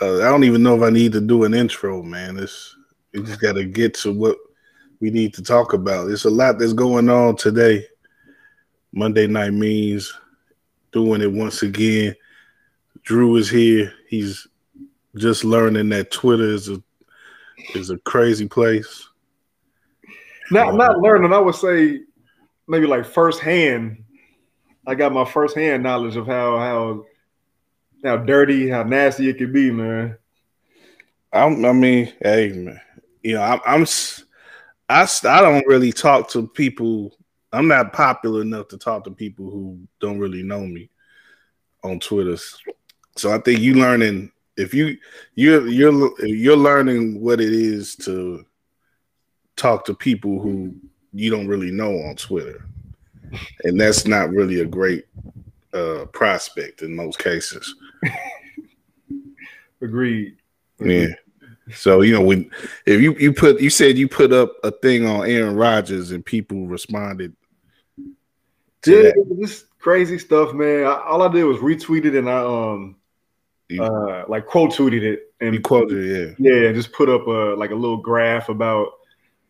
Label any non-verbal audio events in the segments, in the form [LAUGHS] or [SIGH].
Uh, I don't even know if I need to do an intro, man. It's we just got to get to what we need to talk about. There's a lot that's going on today. Monday Night Means doing it once again. Drew is here. He's just learning that Twitter is a is a crazy place. Not not learning. I would say maybe like firsthand. I got my firsthand knowledge of how how how dirty, how nasty it could be, man. I'm, I mean, hey, man, you know, I'm, I'm, I, I don't really talk to people. I'm not popular enough to talk to people who don't really know me on Twitter. So I think you learning if you you're you're you're learning what it is to talk to people who you don't really know on Twitter, and that's not really a great uh, prospect in most cases. [LAUGHS] Agreed. Yeah. So you know when if you you put you said you put up a thing on Aaron Rodgers and people responded. yeah, this crazy stuff, man. I, all I did was retweet it and I um you, uh like quote tweeted it and you quoted it, yeah, yeah, just put up a like a little graph about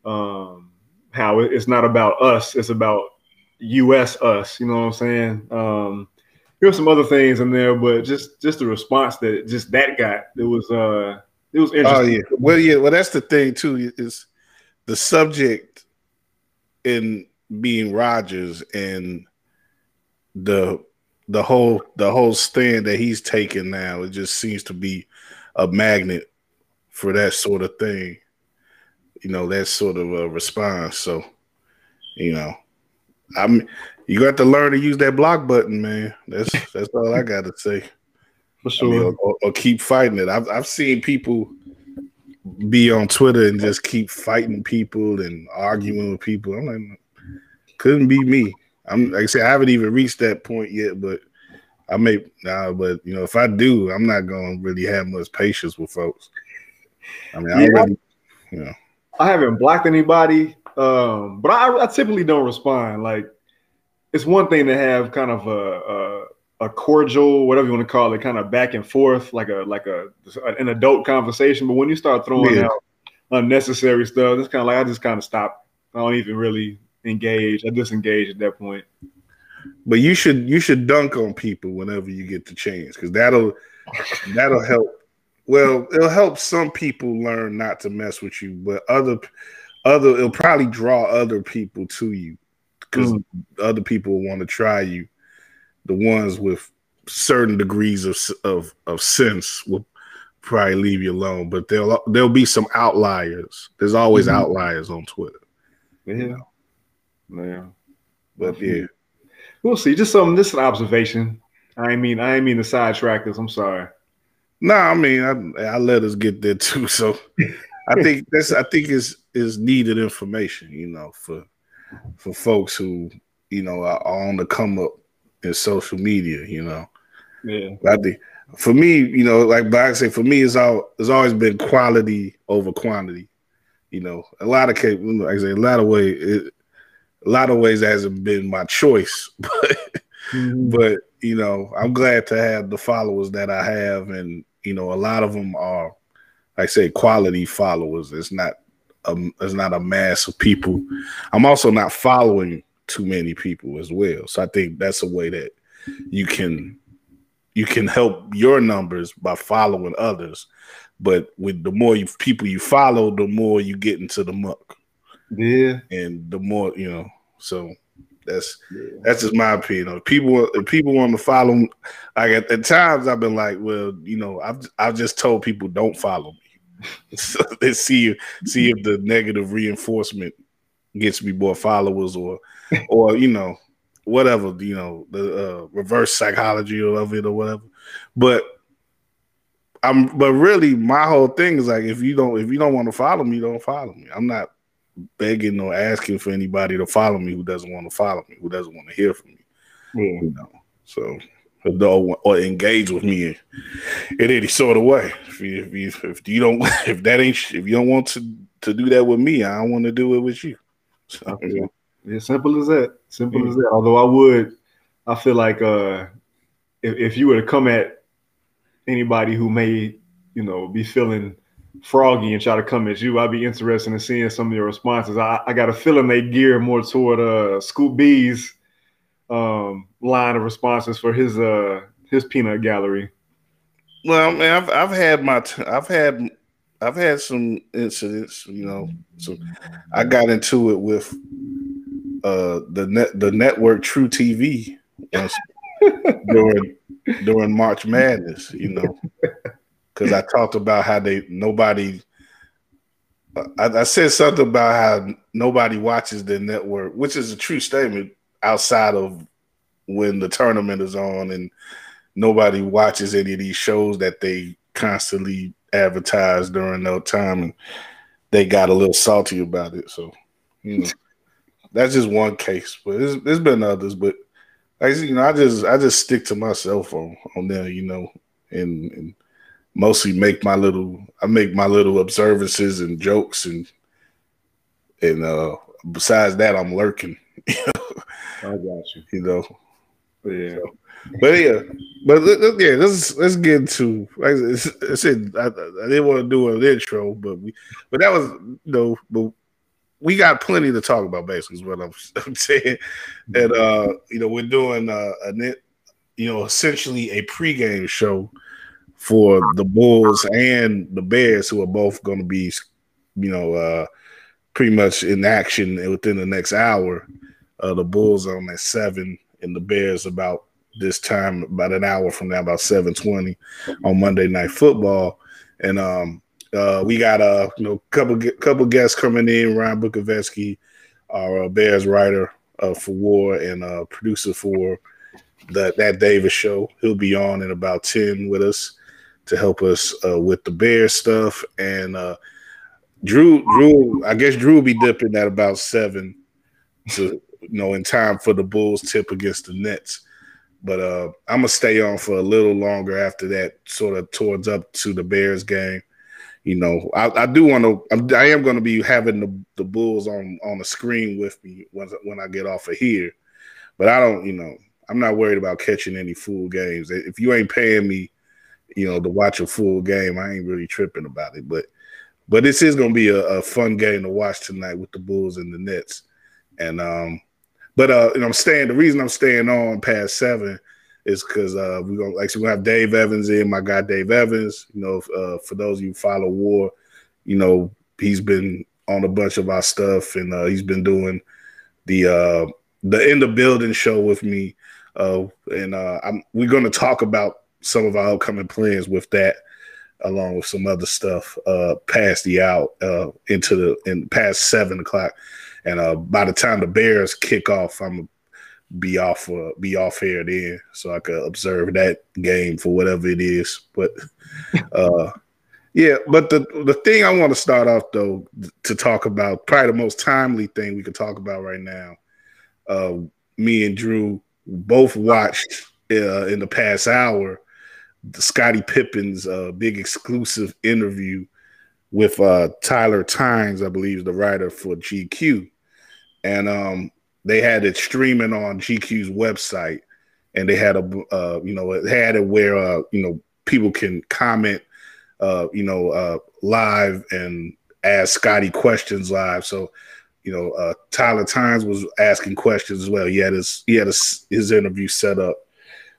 um how it's not about us, it's about US us. You know what I'm saying? Um there were some other things in there, but just just the response that just that got it was uh it was interesting. Oh yeah, well yeah, well that's the thing too is the subject in being Rodgers and the the whole the whole stand that he's taking now it just seems to be a magnet for that sort of thing you know that sort of a response so you know i'm you got to learn to use that block button, man. That's [LAUGHS] that's all I got to say. For sure. I mean, or, or, keep fighting it. I've I've seen people be on Twitter and just keep fighting people and arguing with people. I'm like, couldn't be me. I'm like I said, I haven't even reached that point yet, but I may nah, but you know, if I do, I'm not gonna really have much patience with folks. I mean, yeah, I already, you know. I haven't blocked anybody, um, but I, I typically don't respond. Like it's one thing to have kind of a, a, a cordial, whatever you want to call it, kind of back and forth, like a like a an adult conversation. But when you start throwing yeah. out unnecessary stuff, it's kind of like I just kind of stop. I don't even really engage. I disengage at that point. But you should you should dunk on people whenever you get the chance because that'll that'll help. Well, it'll help some people learn not to mess with you, but other other it'll probably draw other people to you because mm. other people want to try you. The ones with certain degrees of, of of sense will probably leave you alone, but there'll there'll be some outliers. There's always mm-hmm. outliers on Twitter. Yeah, yeah, but yeah, we'll see. Just some, just an observation. I mean, I mean the sidetrack this. I'm sorry. No, nah, I mean, I, I let us get there too. [LAUGHS] So I think that's I think is is needed information, you know, for for folks who you know are, on the come up in social media. You know, yeah. I think for me, you know, like but I say, for me, it's all it's always been quality over quantity. You know, a lot of cases, like I say, a lot of way, it, a lot of ways hasn't been my choice, [LAUGHS] but mm-hmm. but you know, I'm glad to have the followers that I have, and you know, a lot of them are, like I say, quality followers. It's not a, it's not a mass of people. I'm also not following too many people as well. So I think that's a way that you can you can help your numbers by following others. But with the more you, people you follow, the more you get into the muck. Yeah, and the more you know. So that's yeah. that's just my opinion. People if people want to follow, like at, at times I've been like, well, you know, I've I've just told people don't follow me so let's see see if the negative reinforcement gets me more followers or or you know whatever you know the uh, reverse psychology of it or whatever. But i'm but really my whole thing is like if you don't if you don't want to follow me don't follow me. I'm not begging or asking for anybody to follow me who doesn't want to follow me who doesn't want to hear from me yeah. you know so or engage with me in any sort of way. If you, if you, if you don't [LAUGHS] if that ain't if you don't want to to do that with me, I don't want to do it with you. So, okay. Yeah, simple as that. Simple yeah. as that. Although I would, I feel like uh, if, if you were to come at anybody who may, you you know, be feeling froggy and try to come at you, I'd be interested in seeing some of your responses. I, I got a feeling they gear more toward uh Scoop B's um line of responses for his uh his peanut gallery. Well, man, I've I've had my t- I've had I've had some incidents, you know. So I got into it with uh the net the network True truTV [LAUGHS] during during March Madness, you know, because I talked about how they nobody. I, I, said something about how nobody watches the network, which is a true statement outside of when the tournament is on and nobody watches any of these shows that they constantly advertise during that time and they got a little salty about it. So, you know, [LAUGHS] that's just one case, but there's, there's been others. But I, you know, I just I just stick to myself on on there, you know, and, and mostly make my little I make my little observances and jokes and and uh besides that I'm lurking. [LAUGHS] I got you. You know. Yeah. So, but yeah, but yeah, let's let's get into. Like I said, I, I didn't want to do an intro, but we, but that was you know, but we got plenty to talk about. Basically, is what I'm, [LAUGHS] I'm saying. And uh, you know, we're doing uh, you know, essentially a pregame show for the Bulls and the Bears, who are both going to be, you know, uh, pretty much in action within the next hour. Uh, the Bulls on at seven, and the Bears about this time, about an hour from now, about seven twenty on Monday Night Football, and um, uh, we got a you know couple couple guests coming in. Ryan Bukovetsky, our uh, Bears writer uh, for War and uh, producer for that that Davis show. He'll be on in about ten with us to help us uh, with the Bears stuff. And uh, Drew, Drew, I guess Drew will be dipping at about seven to you know in time for the Bulls tip against the Nets. But uh, I'm gonna stay on for a little longer after that, sort of towards up to the Bears game. You know, I, I do want to. I am going to be having the, the Bulls on on the screen with me when when I get off of here. But I don't, you know, I'm not worried about catching any full games. If you ain't paying me, you know, to watch a full game, I ain't really tripping about it. But but this is going to be a, a fun game to watch tonight with the Bulls and the Nets. And um, but uh, know, I'm staying. The reason I'm staying on past seven is because uh, we're gonna like so we have Dave Evans in. My guy Dave Evans. You know, uh, for those of you follow War, you know he's been on a bunch of our stuff, and uh, he's been doing the uh, the in the building show with me. Uh, and uh, I'm, we're going to talk about some of our upcoming plans with that, along with some other stuff uh, past the out uh, into the in past seven o'clock. And uh, by the time the Bears kick off, I'm gonna be off uh, be off here then, so I could observe that game for whatever it is. But uh, yeah, but the the thing I want to start off though to talk about, probably the most timely thing we could talk about right now. Uh, me and Drew both watched uh, in the past hour the Scottie Pippen's uh, big exclusive interview with uh, Tyler Tynes, I believe, is the writer for GQ and um, they had it streaming on GQ's website, and they had a uh, you know it had it where uh, you know people can comment, uh, you know, uh, live and ask Scottie questions live. So, you know, uh, Tyler Tynes was asking questions as well. He had his he had his, his interview set up,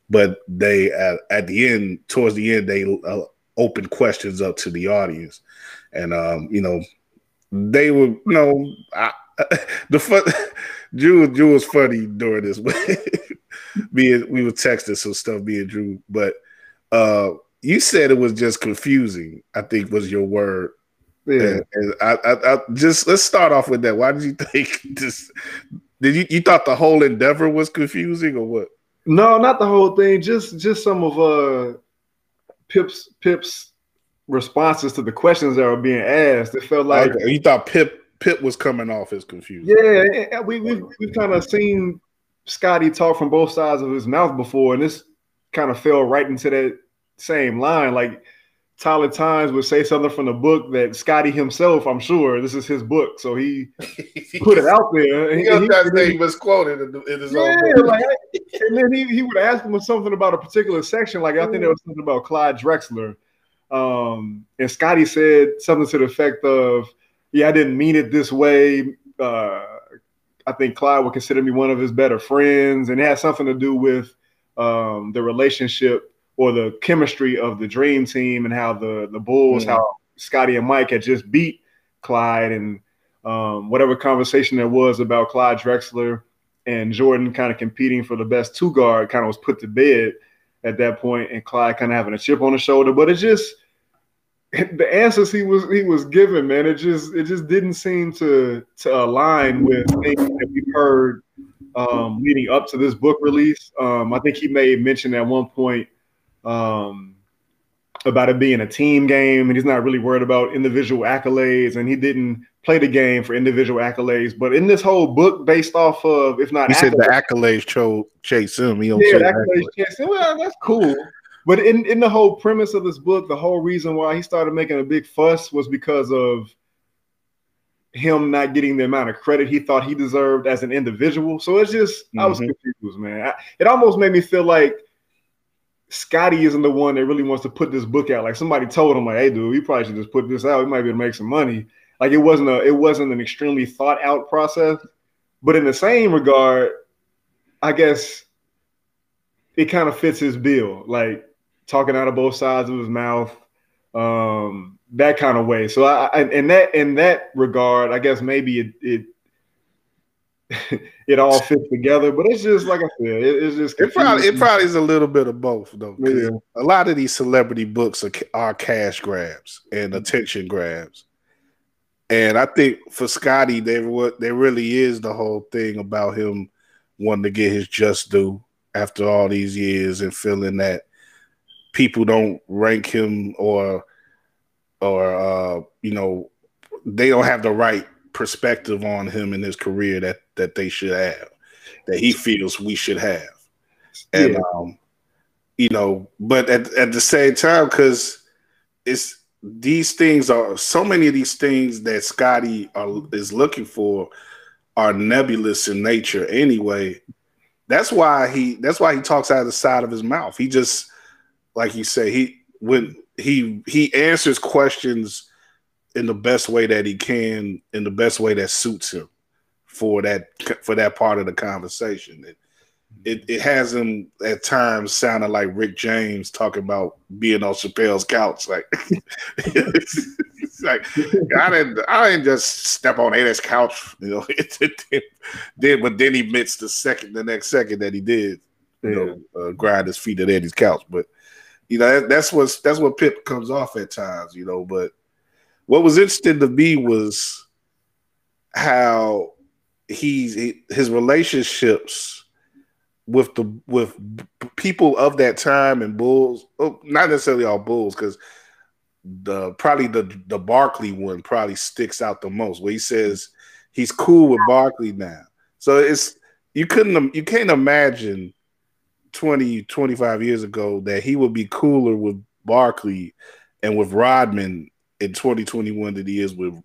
but they at, at the end, towards the end, they uh, opened questions up to the audience, and um, you know, they were you know. I, [LAUGHS] the fun [LAUGHS] Drew Drew was funny during this. [LAUGHS] Way. Being we were texting some stuff, being Drew, but uh you said it was just confusing. I think was your word. Yeah, and, and I, I, I, just let's start off with that. Why did you think this? Did you you thought the whole endeavor was confusing or what? No, not the whole thing. Just just some of uh Pip's Pip's responses to the questions that were being asked. It felt like okay. you thought Pip Pip was coming off as confused. Yeah, we we've, we've kind of seen Scottie talk from both sides of his mouth before, and this kind of fell right into that same line. Like Tyler Tynes would say something from the book that Scottie himself, I'm sure, this is his book, so he [LAUGHS] put it out there. And he, he, that he was quoted in, in his yeah, own book. Like, and then he, he would ask him something about a particular section. Like I think there was something about Clyde Drexler Um, and Scottie said something to the effect of, "Yeah, I didn't mean it this way. Uh, I think Clyde would consider me one of his better friends, and it had something to do with um, the relationship or the chemistry of the Dream Team and how the the Bulls, mm-hmm. how Scottie and Mike had just beat Clyde, and um, whatever conversation there was about Clyde Drexler and Jordan kind of competing for the best two guard kind of was put to bed at that point, and Clyde kind of having a chip on the shoulder. But it just [LAUGHS] the answers he was he was given, man, it just it just didn't seem to to align with things that we've heard um, leading up to this book release. Um, I think he made mention at one point um, about it being a team game, and he's not really worried about individual accolades, and he didn't play the game for individual accolades. But in this whole book, based off of, if not, he said the accolades chose chase him. He don't yeah, accolades chase him. Well, that's cool. But in, in the whole premise of this book, the whole reason why he started making a big fuss was because of him not getting the amount of credit he thought he deserved as an individual. So it's just, mm-hmm. I was mm-hmm. confused, man. I, it almost made me feel like Scottie isn't the one that really wants to put this book out. Like somebody told him, like, "Hey, dude, you probably should just put this out. We might be able to make some money." Like it wasn't a, it wasn't an extremely thought out process. But in the same regard, I guess it kind of fits his bill, like talking out of both sides of his mouth, um, that kind of way. So I, in that in that regard, I guess maybe it, it [LAUGHS] it all fits together. But it's just like I said, it, it's just it probably it probably is a little bit of both though. Yeah. A lot of these celebrity books are, are cash grabs and attention grabs. And I think for Scottie, there what there really is the whole thing about him wanting to get his just due after all these years and feeling that people don't rank him or or uh, you know they don't have the right perspective on him in his career that that they should have, that he feels we should have. And yeah. um, you know, but at, at the same time, because it's these things are so many of these things that scottie are, is looking for are nebulous in nature anyway. That's why he that's why he talks out of the side of his mouth. He just like you say, he when he he answers questions in the best way that he can, in the best way that suits him for that for that part of the conversation. It, it, it has him at times sounding like Rick James talking about being on Chappelle's couch. Like, [LAUGHS] like I didn't I didn't just step on Eddie's couch, you know. It, it, did, but then he admits the second, the next second that he did, you yeah. know, uh, grind his feet at Eddie's couch. But you know, that, that's what that's what Pip comes off at times, you know. But what was interesting to me was how he's he, his relationships with the with people of that time and Bulls, oh, not necessarily all Bulls, because the probably the the Barkley one probably sticks out the most. Where he says he's cool with Barkley now, so it's you couldn't you can't imagine 20 25 years ago that he would be cooler with Barkley and with Rodman in 2021 than he is with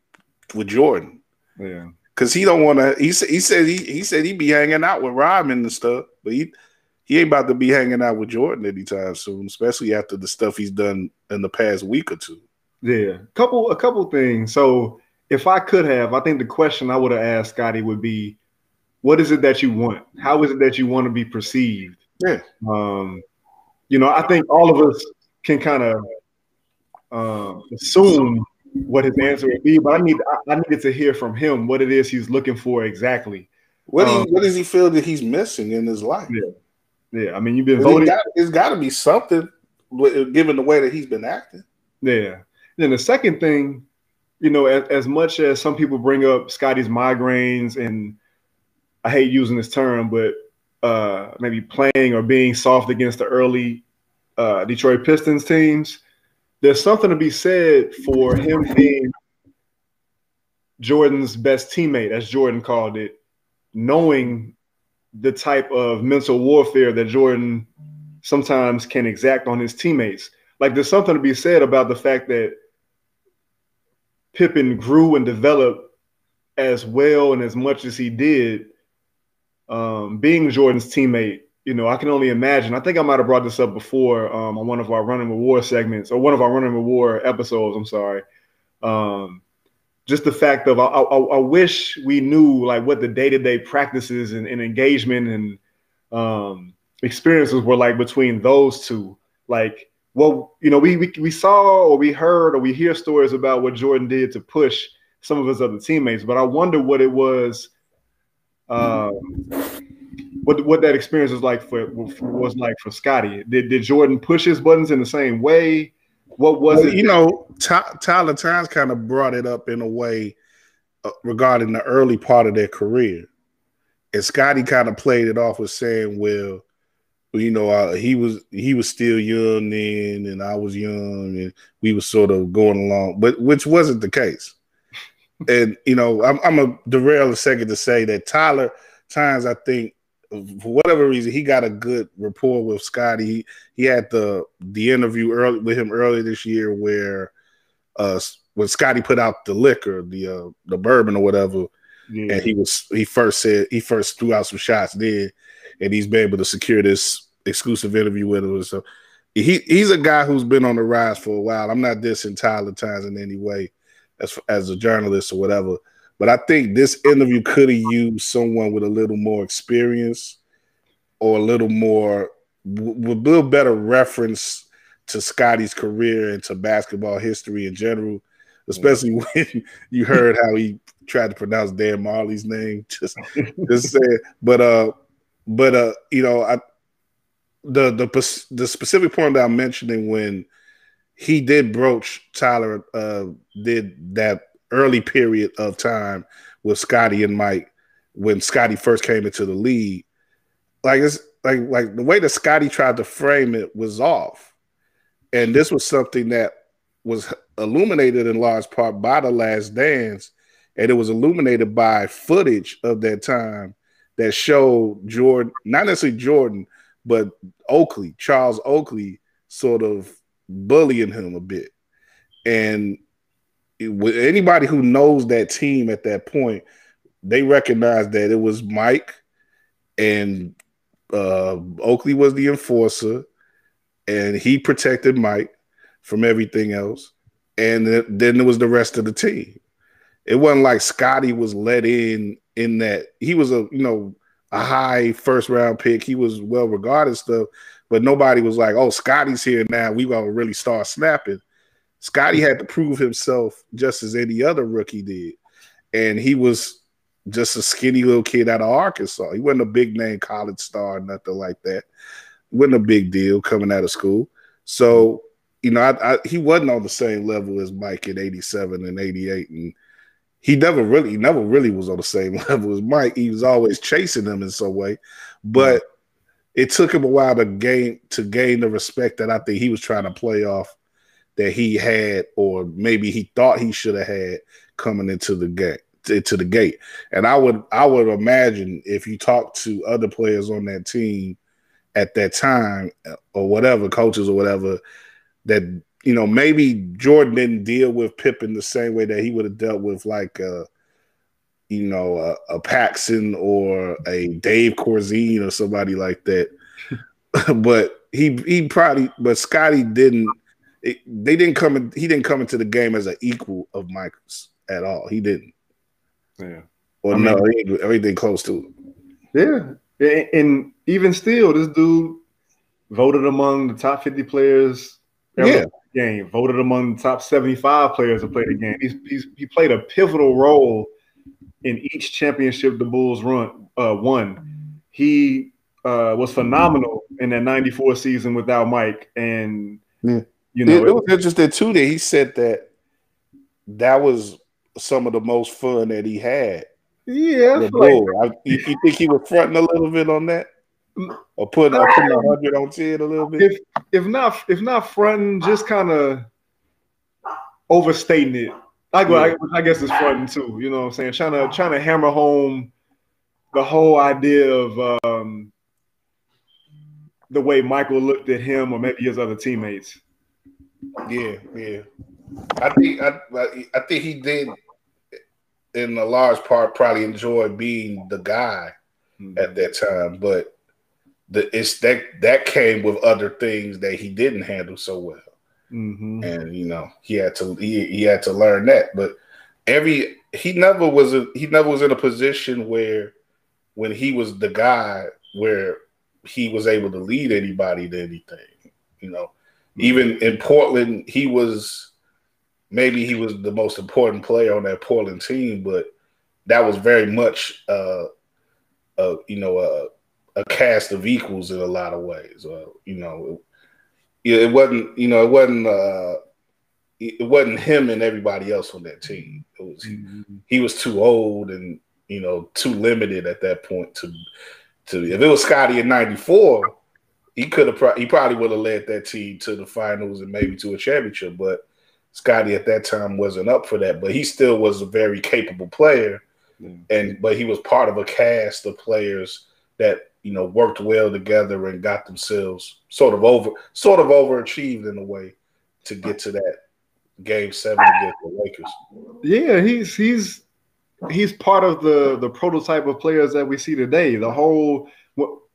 with Jordan. Yeah. Cause he don't want to. He said he said he he said he'd be hanging out with Rodman and stuff, but he he ain't about to be hanging out with Jordan anytime soon, especially after the stuff he's done in the past week or two. Yeah, couple a couple things. So if I could have, I think the question I would have asked Scottie would be, "What is it that you want? How is it that you want to be perceived?" Yeah. Um, you know, I think all of us can kind of um, assume what his answer would be, but I need I, needed to hear from him what it is he's looking for exactly. What um, he, what does he feel that he's missing in his life? Yeah, yeah. I mean, you've been voting. It's got to be something, given the way that he's been acting. Yeah. Then the second thing, you know, as, as much as some people bring up Scottie's migraines, and I hate using this term, but uh, maybe playing or being soft against the early uh, Detroit Pistons teams there's something to be said for him being Jordan's best teammate, as Jordan called it, knowing the type of mental warfare that Jordan sometimes can exact on his teammates. Like there's something to be said about the fact that Pippen grew and developed as well and as much as he did, um, being Jordan's teammate you know, I can only imagine. I think I might have brought this up before um, on one of our running war segments or one of our running war episodes. I'm sorry. Um, just the fact of I, I, I, wish we knew like what the day to day practices and, and, engagement and um, experiences were like between those two. Like, well, you know, we, we we saw or we heard or we hear stories about what Jordan did to push some of his other teammates, but I wonder what it was. Um, what what that experience was like for was like for Scottie? Did did Jordan push his buttons in the same way? What was well, it? You know, Tyler Tynes kind of brought it up in a way uh, regarding the early part of their career, and Scottie kind of played it off with saying, "Well, you know, uh, he was he was still young then, and I was young, and we were sort of going along, but which wasn't the case." And you know, I'm, I'm a derail a second to say that Tyler Tynes, I think, for whatever reason, he got a good rapport with Scottie. He, he had the the interview early with him earlier this year where uh when Scottie put out the liquor, the uh the bourbon or whatever, yeah. and he was he first said he first threw out some shots then, and he's been able to secure this exclusive interview with him. So he he's a guy who's been on the rise for a while. I'm not dissing Tyler Tynes in any way as as a journalist or whatever. But I think this interview could have used someone with a little more experience or a little more, with a little better reference to Scottie's career and to basketball history in general, especially [LAUGHS] when you heard how he tried to pronounce Dan Majerle's name. [LAUGHS] Just, just say, but uh, but uh, you know, I the the the specific point that I'm mentioning when he did broach Tyler uh did that early period of time with Scottie and Mike when Scottie first came into the league. Like it's like like the way that Scottie tried to frame it was off. And this was something that was illuminated in large part by the last dance. And it was illuminated by footage of that time that showed Jordan, not necessarily Jordan, but Oakley, Charles Oakley, sort of bullying him a bit. And with anybody who knows that team at that point, they recognized that it was Mike and uh, Oakley was the enforcer, and he protected Mike from everything else. And then there was the rest of the team. It wasn't like Scottie was let in in that he was a you know a high first round pick. He was well regarded stuff, but nobody was like, "Oh, Scottie's here now. We gonna really start snapping." Scottie had to prove himself just as any other rookie did. And he was just a skinny little kid out of Arkansas. He wasn't a big name college star, nothing like that. wasn't a big deal coming out of school. So, you know, I, I, he wasn't on the same level as Mike in 87 and 88. And he never really, never really was on the same [LAUGHS] level as Mike. He was always chasing them in some way. But it took him a while to gain to gain the respect that I think he was trying to play off that he had, or maybe he thought he should have had coming into the gate to the gate. And I would I would imagine if you talk to other players on that team at that time or whatever, coaches or whatever, that you know, maybe Jordan didn't deal with Pippen the same way that he would have dealt with like uh you know, a, a Paxson or a Dave Corzine or somebody like that. [LAUGHS] but he he probably but Scottie didn't it, they didn't come in, he didn't come into the game as an equal of Michael's at all. He didn't. Yeah. Well, I mean, no, everything close to it. Yeah. And even still, this dude voted among the top 50 players yeah. game, voted among the top 75 players to play the game. He's, he's, he played a pivotal role in each championship the Bulls run uh, won. He uh, was phenomenal in that 94 season without Mike. And yeah. You know, it, it was interesting too that he said that that was some of the most fun that he had. Yeah, like, I, you, you, think he was fronting a little bit on that, or putting a hundred on ten a little bit? If if not if not fronting, just kind of overstating it. I. Yeah. I, I, guess it's fronting too. You know what I'm saying? Trying to trying to hammer home the whole idea of um, the way Michael looked at him, or maybe his other teammates. Yeah, yeah. I think I, I think he did in a large part probably enjoy being the guy mm-hmm. at that time, but the it's that that came with other things that he didn't handle so well. Mm-hmm. And you know, he had to he, he had to learn that. But every he never was a he never was in a position where when he was the guy where he was able to lead anybody to anything. You know, mm-hmm. even in Portland, he was maybe he was the most important player on that Portland team, but that was very much uh, uh you know a, a cast of equals in a lot of ways. Uh, you know, it, it wasn't you know it wasn't uh it wasn't him and everybody else on that team. It was mm-hmm. he, he was too old and you know too limited at that point to to if it was Scottie in '94, he could have pro- he probably would have led that team to the finals and maybe to a championship. But Scottie at that time wasn't up for that. But he still was a very capable player, mm-hmm. and but he was part of a cast of players that you know worked well together and got themselves sort of over sort of overachieved in a way to get to that game seven against the Lakers. Yeah, he's he's he's part of the the prototype of players that we see today. The whole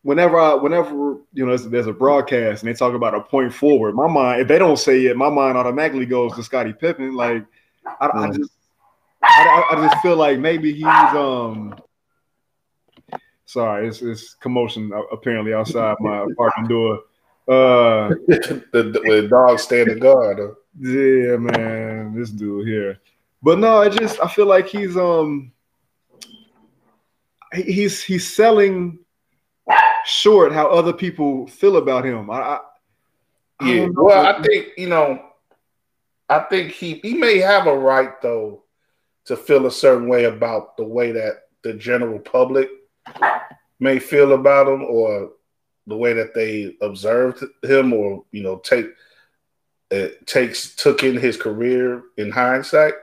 whenever I, whenever you know there's, a broadcast and they talk about a point forward, my mind if they don't say it, my mind automatically goes to Scottie Pippen. Like I, I mm. just I, I, just feel like maybe he's um sorry, it's, it's commotion apparently outside my apartment door. Uh, [LAUGHS] the, the, the dog standing guard. Huh? Yeah, man, this dude here. But no, I just I feel like he's um he's he's selling short how other people feel about him. I, I yeah. Well, I think you know, I think he he may have a right though to feel a certain way about the way that the general public may feel about him, or the way that they observed him, or you know, take it takes took in his career in hindsight.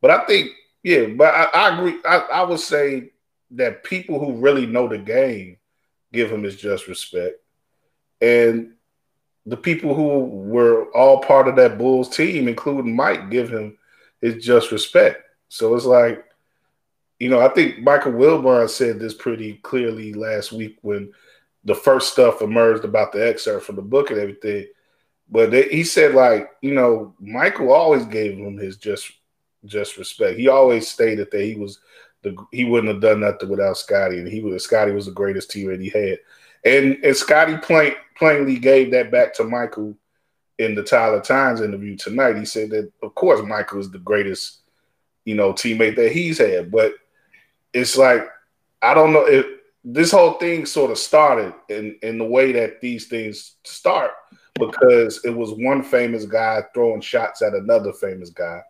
But I think, yeah, but I, I agree. I, I, would say that people who really know the game give him his just respect. And the people who were all part of that Bulls team, including Mike, give him his just respect. So it's like, you know, I think Michael Wilbon said this pretty clearly last week when the first stuff emerged about the excerpt from the book and everything. But they, he said, like, you know, Michael always gave him his just just respect. He always stated that he was the he wouldn't have done nothing without Scottie, and he was Scottie was the greatest teammate he had. And and Scottie plain, plainly gave that back to Michael in the Tyler Tynes interview tonight. He said that of course Michael is the greatest, you know, teammate that he's had. But it's like I don't know if this whole thing sort of started in in the way that these things start because it was one famous guy throwing shots at another famous guy,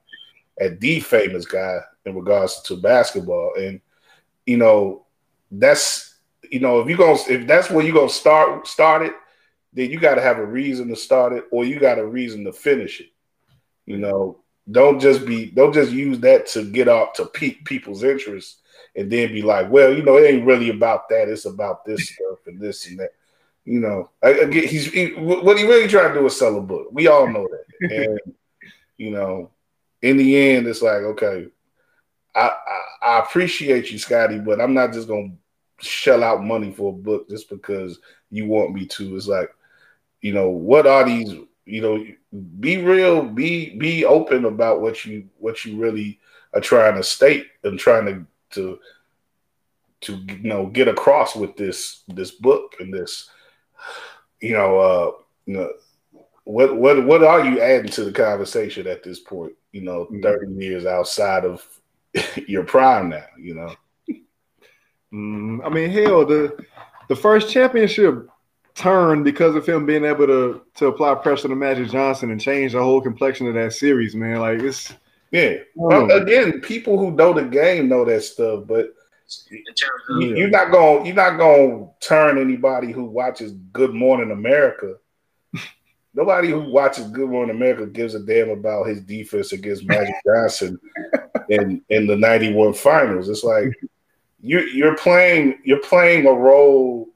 at the famous guy in regards to basketball. And you know, that's you know, if you go if that's where you're gonna start start it, then you gotta have a reason to start it or you got a reason to finish it. You know, don't just be don't just use that to get up to pique people's interest and then be like, well, you know, it ain't really about that. It's about this stuff and this and that. You know, I, I get, he's he, what he really trying to do is sell a book. We all know that, [LAUGHS] and you know, in the end, it's like, okay, I, I, I appreciate you, Scottie, but I'm not just gonna shell out money for a book just because you want me to. It's like, you know, what are these? You know, be real, be be open about what you what you really are trying to state and trying to to to you know get across with this this book and this you know uh you know what what what are you adding to the conversation at this point you know mm-hmm. 30 years outside of [LAUGHS] your prime now you know? Mm, i mean hell the the first championship turned because of him being able to to apply pressure to magic johnson and change the whole complexion of that series man. Like it's yeah. Well, again people who know the game know that stuff but you're not going to you're not going to turn anybody who watches Good Morning America. [LAUGHS] Nobody who watches Good Morning America gives a damn about his defense against Magic [LAUGHS] Johnson in in the '91 finals. It's like you you're playing you're playing a role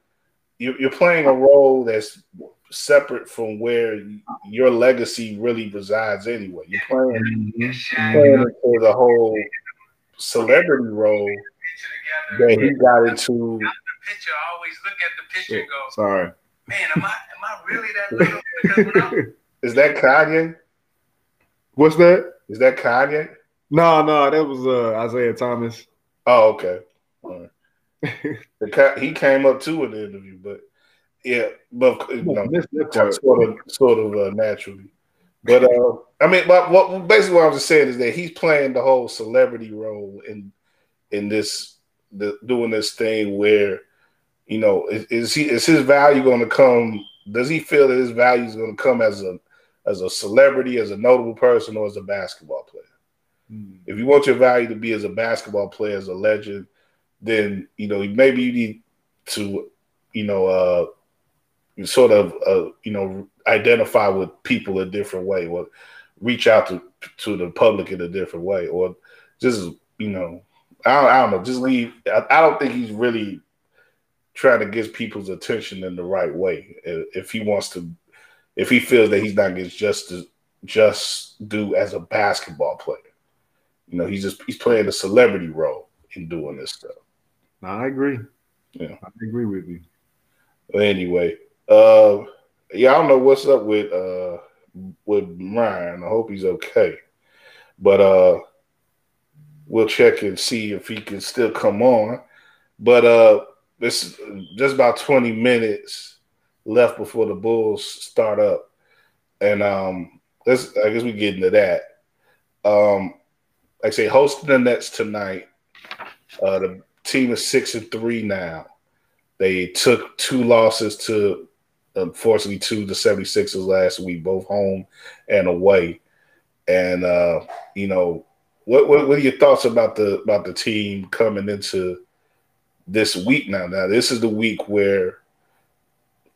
you're, you're playing a role that's separate from where your legacy really resides anyway. You're playing, mm-hmm. playing for the whole celebrity role that he got into picture, I always look at the picture and go, Sorry. man, am I am I really that little? Because when I, [LAUGHS] Is that Kanye? What's that? Is that Kanye? No, no, that was uh, Isiah Thomas. Oh, okay. All right. [LAUGHS] The ca- he came up too in the interview, but yeah, but you know, that sort of, sort of uh, naturally. But uh, I mean, but what basically what I was just saying is that he's playing the whole celebrity role in in this the doing this thing where you know is, is he is his value going to come? Does he feel that his value is going to come as a as a celebrity, as a notable person, or as a basketball player? Hmm. If you want your value to be as a basketball player, as a legend, then you know maybe you need to, you know, uh, sort of, uh, you know, identify with people a different way, or reach out to to the public in a different way, or just you know, I don't, I don't know, just leave. I, I don't think he's really trying to get people's attention in the right way. If if he wants to, if he feels that he's not getting just just do as a basketball player. You know, he's just he's playing a celebrity role in doing this stuff. No, I agree. Yeah. I agree with you. But anyway, uh yeah, I don't know what's up with uh with Ryan. I hope he's okay. But uh we'll check and see if he can still come on. But uh this just about 20 minutes left before the Bulls start up. And um let's I guess we get into that. Um like I say hosting the Nets tonight. Uh the team is six and three now. They took two losses to, unfortunately, to the 76ers last week, both home and away. And uh, you know, what, what what are your thoughts about the about the team coming into this week now? Now, this is the week where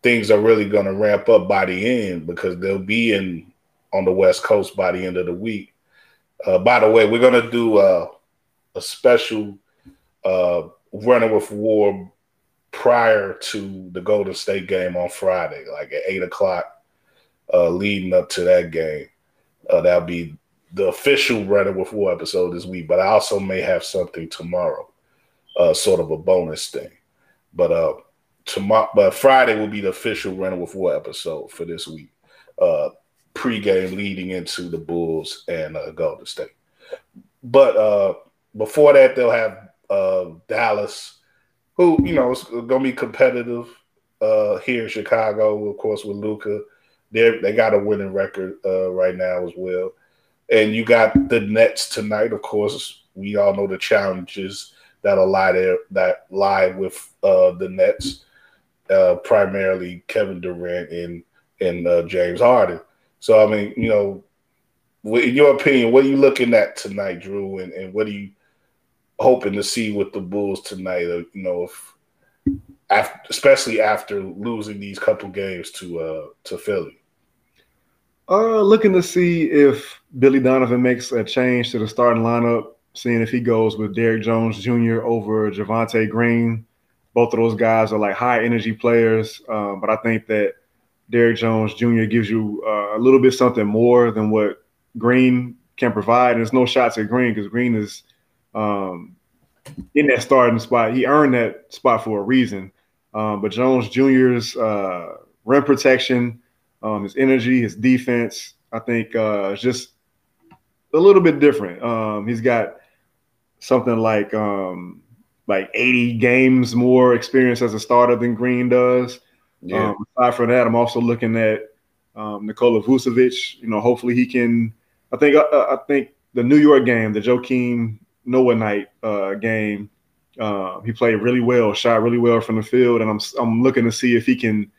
things are really going to ramp up by the end because they'll be in on the West Coast by the end of the week. Uh, by the way, we're going to do uh, a special uh, running with war prior to the Golden State game on Friday, like at eight o'clock, uh, leading up to that game. Uh, that'll be the official running with war episode this week, but I also may have something tomorrow, uh, sort of a bonus thing. But uh, tomorrow, but Friday will be the official running with war episode for this week. Uh, pregame leading into the Bulls and uh, Golden State. But uh, before that, they'll have uh, Dallas, who you know is to be competitive uh, here in Chicago, of course, with Luka. They they got a winning record uh, right now as well, and you got the Nets tonight. Of course, we all know the challenges that'll lie there that lie with uh, the Nets, uh, primarily Kevin Durant and and uh, James Harden. So I mean, you know, in your opinion, what are you looking at tonight, Drew, and, and what are you hoping to see with the Bulls tonight? Uh, you know, if after, especially after losing these couple games to uh to Philly. Uh, looking to see if Billy Donovan makes a change to the starting lineup, seeing if he goes with Derrick Jones Jr. over Javonte Green. Both of those guys are like high energy players, um, but I think that Derrick Jones Jr. gives you uh, a little bit something more than what Green can provide. And there's no shots at Green because Green is um, in that starting spot. He earned that spot for a reason. Um, but Jones Jr.'s uh, rim protection, um, his energy, his defense, I think uh, is just a little bit different. Um, he's got something like um, like 80 games more experience as a starter than Green does. Yeah, Um, aside from that, I'm also looking at um, Nikola Vucevic. You know, hopefully he can. I think uh, I think the New York game, the Joakim Noah night uh, game, uh, he played really well, shot really well from the field, and I'm I'm looking to see if he can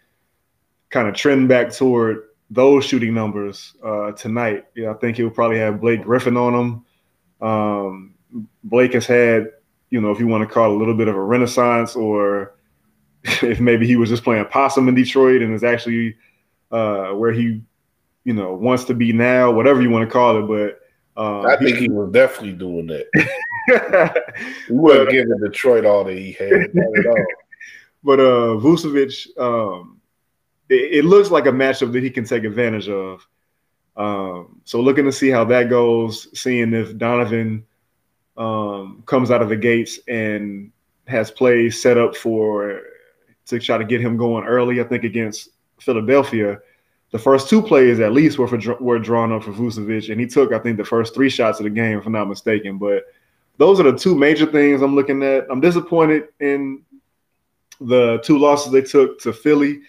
kind of trend back toward those shooting numbers uh, tonight. Yeah, I think he'll probably have Blake Griffin on him. Um, Blake has had, you know, if you want to call it a little bit of a renaissance, or [LAUGHS] if maybe he was just playing possum in Detroit and is actually uh, where he, you know, wants to be now, whatever you want to call it. But uh, I think he was definitely doing that. he- [LAUGHS] He wasn't giving Detroit all that he had, not at all. but uh, Vucevic, um, it, it looks like a matchup that he can take advantage of. Um, so looking to see how that goes, seeing if Donovan um, comes out of the gates and has plays set up for to try to get him going early. I think against Philadelphia, the first two plays at least were for were drawn up for Vucevic, and he took I think the first three shots of the game, if I'm not mistaken. But those are the two major things I'm looking at. I'm disappointed in the two losses they took to Philly,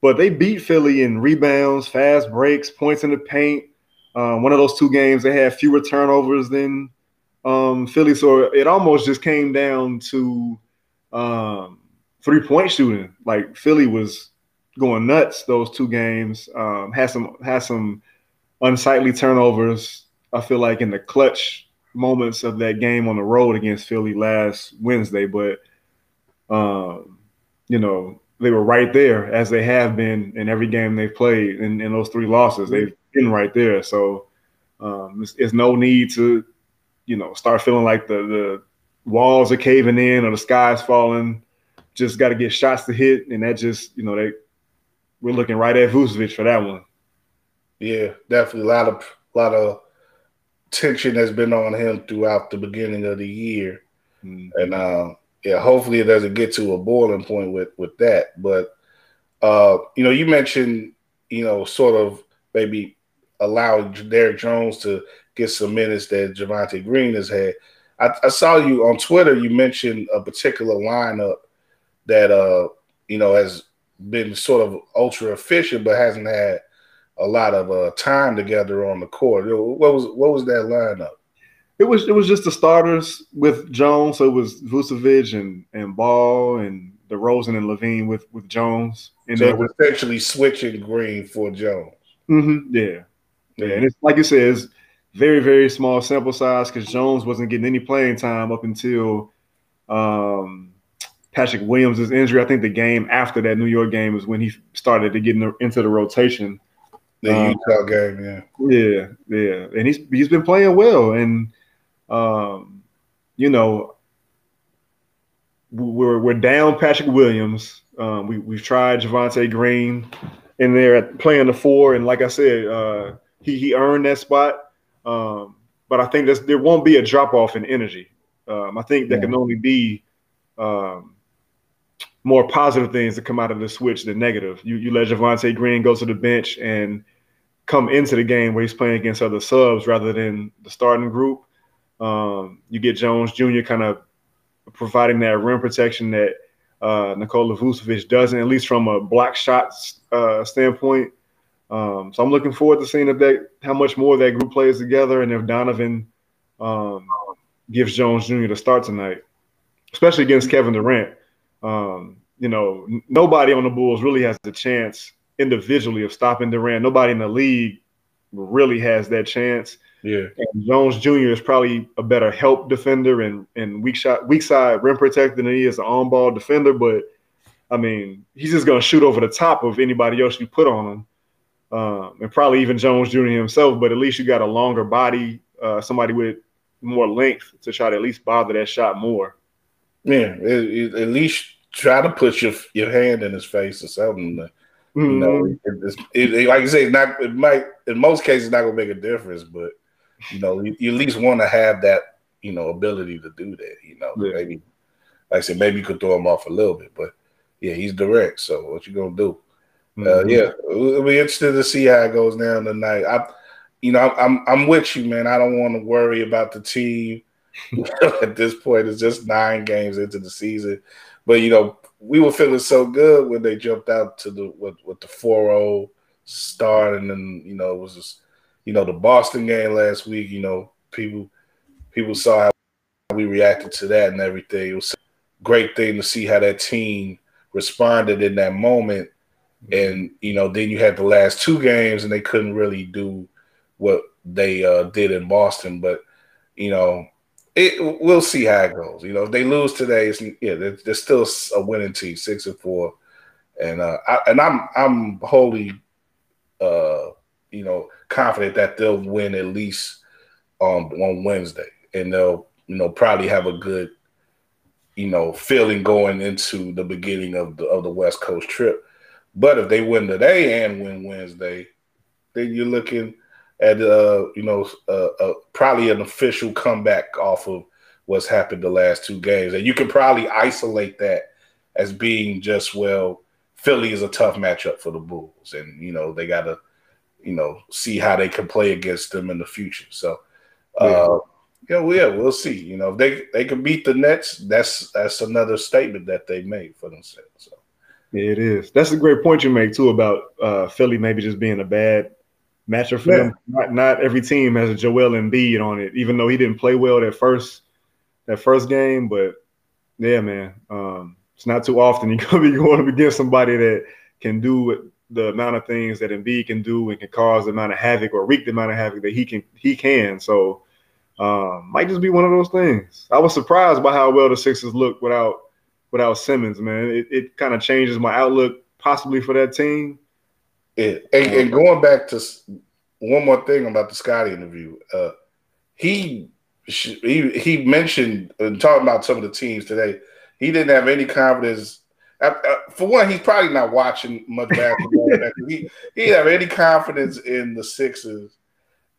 but they beat Philly in rebounds, fast breaks, points in the paint. Um, one of those two games they had fewer turnovers than um, Philly, so it almost just came down to um, three point shooting. Like Philly was going nuts those two games. Um, had some had some unsightly turnovers. I feel like in the clutch moments of that game on the road against Philly last Wednesday, but um, you know they were right there as they have been in every game they've played in, in those three losses. They've been right there, so um, it's, it's no need to you know start feeling like the the walls are caving in or the sky's falling. Just got to get shots to hit, and that just you know they we're looking right at Vucevic for that one. Yeah, definitely a lot of a lot of tension has been on him throughout the beginning of the year, mm. and uh, yeah, hopefully it doesn't get to a boiling point with with that. But uh, you know, you mentioned you know sort of maybe allowing Derrick Jones to get some minutes that Javonte Green has had. I, I, saw you on Twitter. You mentioned a particular lineup that uh you know has been sort of ultra efficient, but hasn't had a lot of uh, time together on the court. What was what was that lineup? It was it was just the starters with Jones. So it was Vucevic and and Ball and DeRozan and LaVine with with Jones. And so it was essentially switching Green for Jones. Mm-hmm, yeah, yeah, and it's like you said, it's very very small sample size because Jones wasn't getting any playing time up until um, Patrick Williams' injury. I think the game after that New York game is when he started to get in the, into the rotation. The um, Utah game, yeah, yeah, yeah, and he's he's been playing well, and um, you know, we're we're down Patrick Williams. Um, we we've tried Javonte Green in there at playing the four, and like I said, uh, he he earned that spot. Um, but I think there won't be a drop off in energy. Um, I think that yeah. can only be um, more positive things to come out of the switch than negative. You you let Javonte Green go to the bench and come into the game where he's playing against other subs rather than the starting group. Um, you get Jones Jr. kind of providing that rim protection that uh, Nikola Vucevic doesn't, at least from a block shot uh, standpoint. Um, so I'm looking forward to seeing if that how much more that group plays together, and if Donovan um, gives Jones Jr. the start tonight, especially against Kevin Durant. Um, you know, nobody on the Bulls really has the chance individually of stopping Durant. Nobody in the league really has that chance. Yeah. And Jones Jr. is probably a better help defender and, and weak shot, weak side rim protector than he is an on ball defender. But I mean, he's just gonna shoot over the top of anybody else you put on him. Um, and probably even Jones Jr. himself, but at least you got a longer body, uh, somebody with more length to try to at least bother that shot more. Yeah, at least try to put your your hand in his face or something. Mm-hmm. You know, it, it, like you say, not it might in most cases not gonna make a difference, but you know, you, you at least want to have that you know ability to do that. You know, yeah. maybe like I said, maybe you could throw him off a little bit, but yeah, he's direct. So what you gonna do? Uh, mm-hmm. Uh, yeah, it'll be interesting to see how it goes down tonight. I, you know, I'm I'm with you, man. I don't want to worry about the team [LAUGHS] at this point. It's just nine games into the season. But you know, we were feeling so good when they jumped out to the with, with the 4-0 start, and then you know it was just you know the Boston game last week. You know, people people saw how we reacted to that and everything. It was a great thing to see how that team responded in that moment. And you know, then you had the last two games, and they couldn't really do what they uh, did in Boston. But you know, it, we'll see how it goes. You know, if they lose today, it's, yeah, they're, they're still a winning team, six and four, and uh, I, and I'm I'm wholly, uh, you know, confident that they'll win at least on on Wednesday, and they'll you know probably have a good, you know, feeling going into the beginning of the of the West Coast trip. But if they win today and win Wednesday, then you're looking at uh, you know uh, uh, probably an official comeback off of what's happened the last two games. And you can probably isolate that as being just well, Philly is a tough matchup for the Bulls, and you know they got to, you know, see how they can play against them in the future. So, uh, yeah, well, yeah, we'll see. You know, if they they can beat the Nets, that's that's another statement that they made for themselves. So. Yeah, it is. That's a great point you make too about uh, Philly maybe just being a bad matchup for Yeah. them. Not, not every team has a Joel Embiid on it, even though he didn't play well that first that first game. But yeah, man, um, it's not too often you're [LAUGHS] gonna be going up against somebody that can do the amount of things that Embiid can do and can cause the amount of havoc or wreak the amount of havoc that he can he can. So um, might just be one of those things. I was surprised by how well the Sixers looked without without Simmons, man. It, it kind of changes my outlook possibly for that team. Yeah, and, and going back to one more thing about the Scottie interview, uh, he he he mentioned and talking about some of the teams today. He didn't have any confidence. For one, he's probably not watching much [LAUGHS] basketball. he he didn't have any confidence in the Sixers.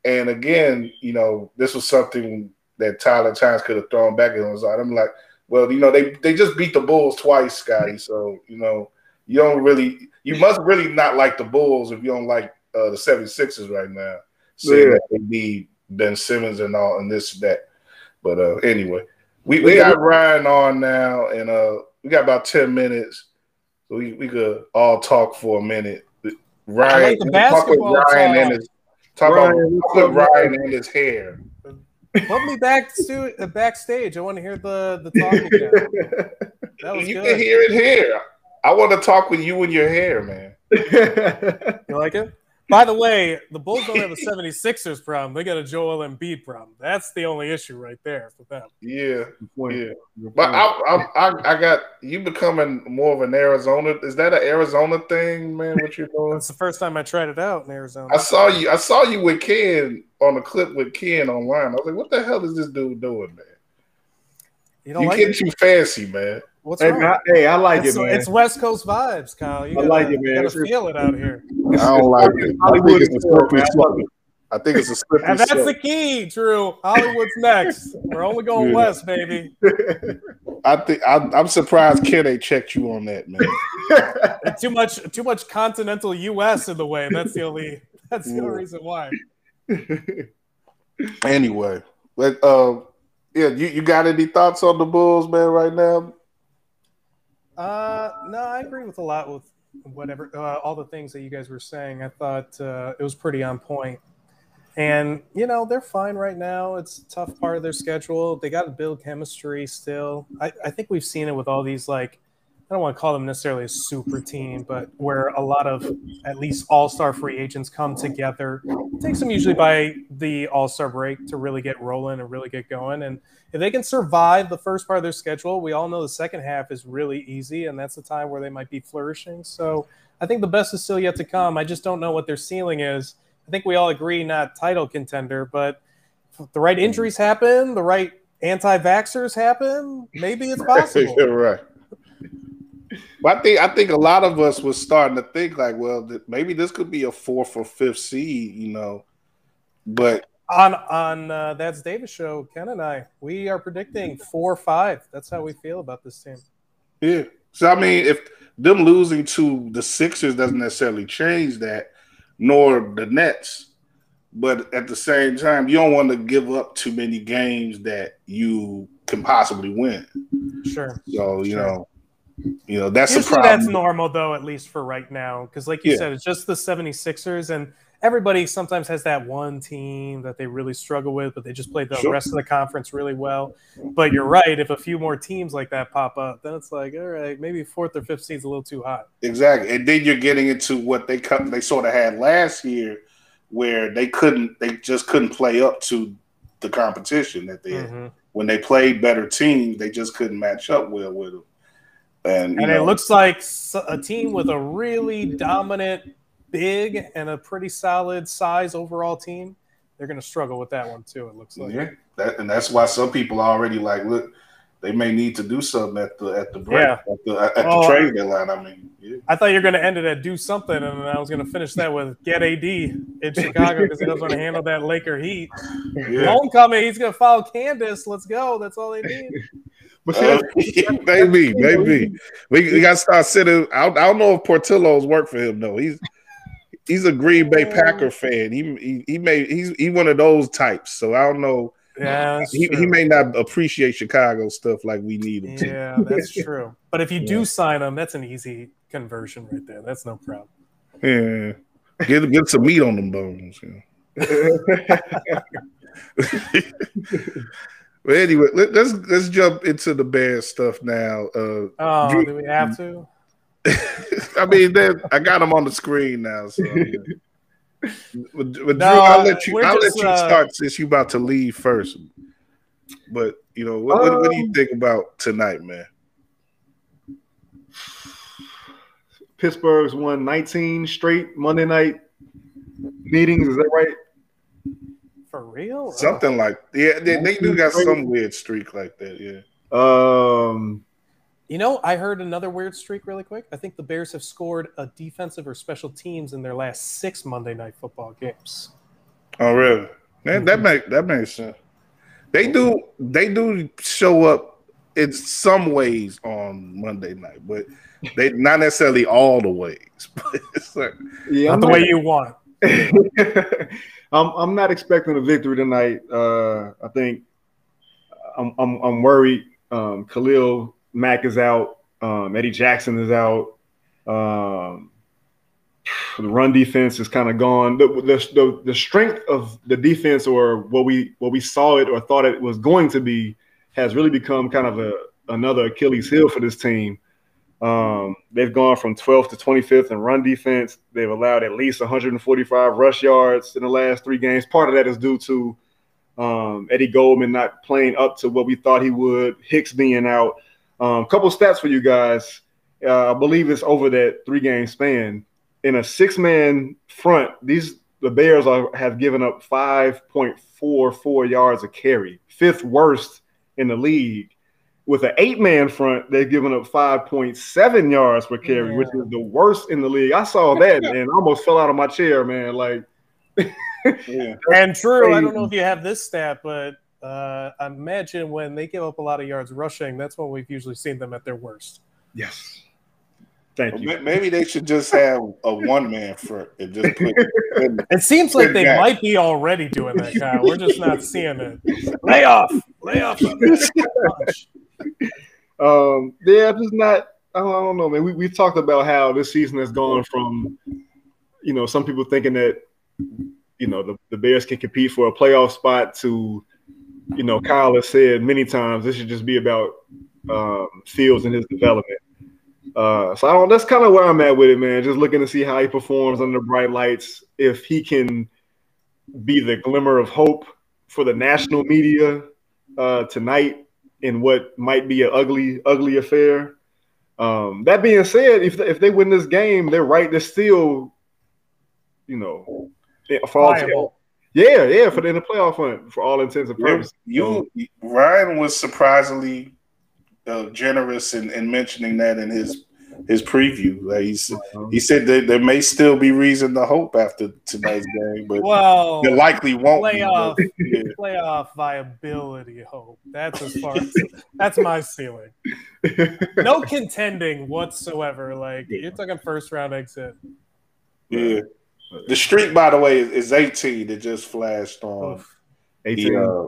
And again, you know, this was something that Tyler Tynes could have thrown back at him. So I'm like, well, you know, they they just beat the Bulls twice, Scottie. So you know, you don't really, you must really not like the Bulls if you don't like uh, the 76ers right now. Saying Yeah. that they need Ben Simmons and all and this that. But uh, anyway, we, we got Ryan on now, and uh, we got about 10 minutes. So we, we could all talk for a minute. Ryan, like the talk with Ryan talk. and his talk Ryan, about what's talk Ryan and his hair. Put me back to uh, backstage. I want to hear the the talk again. [LAUGHS] That was you good. can hear it here. I want to talk with you and your hair, man. [LAUGHS] You like it? By the way, the Bulls don't have a [LAUGHS] 76ers problem. They got a Joel Embiid problem. That's the only issue right there for them. Yeah, yeah. But I, I, I, I got you becoming more of an Arizona. Is that an Arizona thing, man? What you're doing? It's the first time I tried it out in Arizona. I saw you. I saw you with Ken on a clip with Ken online. I was like, "What the hell is this dude doing, man? You You, don't like getting it? too fancy, man." What's Hey, wrong? man, I- hey, I like it's, it, man. it's West Coast vibes, Kyle. You I gotta, like it, man. You gotta It's- feel it out here. I don't like it. I Hollywood think it's a is cool, slippery. I slope. I think it's a [LAUGHS] slippery And that's the key, Drew. Hollywood's next. We're only going Yeah. west, baby. [LAUGHS] I think I, I'm surprised Ken ain't checked you on that, man. And [LAUGHS] too much, too much continental U.S. in the way. That's the only. That's the only reason why. anyway, but uh, yeah, you, you got any thoughts on the Bulls, man, right now? Uh, no, I agree with a lot with whatever uh, all the things that you guys were saying. I thought uh, it was pretty on point. And you know they're fine right now. It's a tough part of their schedule. They got to build chemistry still. I, I think we've seen it with all these like I don't want to call them necessarily a super team, but where a lot of at least all star free agents come together. It takes them usually by the all star break to really get rolling and really get going. And if they can survive the first part of their schedule, we all know the second half is really easy, and that's the time where they might be flourishing. So I think the best is still yet to come. I just don't know what their ceiling is. I think we all agree not title contender, but if the right injuries happen, the right anti-vaxxers happen, maybe it's [LAUGHS] possible. Right. But I think I think a lot of us was starting to think like, well, th- maybe this could be a fourth or fifth seed, you know. But on on uh, that's Davis show, Ken and I, we are predicting four or five. That's how we feel about this team. yeah, so I mean, if them losing to the Sixers doesn't necessarily change that, nor the Nets. But at the same time, you don't want to give up too many games that you can possibly win. Sure. So you Sure. know, you know that's Usually that's normal though, at least for right now. Because like you Yeah. said, it's just the 76ers and everybody sometimes has that one team that they really struggle with, but they just played the Sure. rest of the conference really well. But you're right, if a few more teams like that pop up, then it's like, all right, maybe fourth or fifth seed's a little too hot. Exactly, and then you're getting into what they cut. They sort of had last year, where they couldn't. They just couldn't play up to the competition that they had. Mhm. When they played better teams, they just couldn't match up well with them. And, And know, it looks like a team with a really dominant big and a pretty solid size overall team. They're going to struggle with that one too. It looks like. yeah, that, and that's why some people already like look. they may need to do something at the at the break Yeah. at the at the trade deadline. I mean, yeah. I thought you were going to end it at do something, and I was going to finish that with get AD in Chicago because he doesn't want to handle that Laker heat. yeah. Homecoming, he's going to follow Candace. Let's go. That's all they need. But see, Uh, [LAUGHS] [LAUGHS] maybe, maybe we, we got to start sitting. I, don't- I don't know if Portillo's work for him though. He's he's a Green Bay Packer fan. He he, he may he's he one of those types. So I don't know. Yeah, that's He, true. he may not appreciate Chicago stuff like we need him to. Yeah, that's [LAUGHS] true. But if you Yeah. do sign him, that's an easy conversion right there. That's no problem. Yeah, get get some meat on them bones. You know? But anyway, let, let's let's jump into the Bears stuff now. Uh, Oh, Drew- do we have to? [LAUGHS] I mean, they're- I got them on the screen now. So, yeah. [LAUGHS] But, but No, Drew, I'll let you. I'll just, let you uh, start since you about to leave first. But you know, what, what, what do you Um, think about tonight, man? Pittsburgh's won 19 straight Monday night meetings. Is that right? For real? Something like yeah, they, they do got some weird streak like that. Yeah. Um, You know, I heard another weird streak really quick. I think the Bears have scored a defensive or special teams in their last six Monday night football games. Oh, really? That, that make that makes sense. They do they do show up in some ways on Monday night, but they not necessarily all the ways. [LAUGHS] But it's like, yeah, Not I'm the not, way you want. [LAUGHS] I'm I'm not expecting a victory tonight. Uh, I think I'm I'm, I'm worried. Um, Khalil Mack is out. Um, Eddie Jackson is out. Um, the run defense is kind of gone. The, the the the strength of the defense, or what we what we saw it or thought it was going to be, has really become kind of a another Achilles heel for this team. Um, they've gone from 12th to 25th in run defense. They've allowed at least 145 rush yards in the last three games. Part of that is due to um, Eddie Goldman not playing up to what we thought he would, Hicks being out. A um, couple stats for you guys. Uh, I believe it's over that three game span. In a six man front, these the Bears are, have given up 5.44 yards a carry, fifth worst in the league with an eight man front, they've given up 5.7 yards per carry, Yeah. which is the worst in the league. I saw that [LAUGHS] and almost fell out of my chair, man. Like, yeah. [LAUGHS] And true, I don't know if you have this stat, but uh, imagine when they give up a lot of yards rushing, that's when we've usually seen them at their worst. yes. Thank you. Maybe they should just have a one man front and just put. [LAUGHS] It seems like they guy. might be already doing that, Kyle. We're just not seeing it. Lay off. Lay off. Um, yeah, just not. I don't, I don't know, man. We we've talked about how this season has gone from, you know, some people thinking that, you know, the, the Bears can compete for a playoff spot to, you know, Kyle has said many times this should just be about um, Fields and his development. Uh, so I don't. That's kind of where I'm at with it, man. Just looking to see how he performs under bright lights. If he can be the glimmer of hope for the national media uh, tonight in what might be an ugly, ugly affair. Um, that being said, if if they win this game, they're right. They're still, you know, for all yeah, yeah, for the, in the playoff hunt for all intents and You, purposes. you Ryan was surprisingly uh, generous in, in mentioning that in his his preview. Like he said, he said that there may still be reason to hope after tonight's [LAUGHS] game, but Well, there likely won't be. playoff, but, yeah. playoff viability hope. That's as far as that's my ceiling. No [LAUGHS] contending whatsoever. Like you're talking first round exit. Yeah. The streak, by the way, is, is 18. It just flashed on. Oof. The, 18. uh,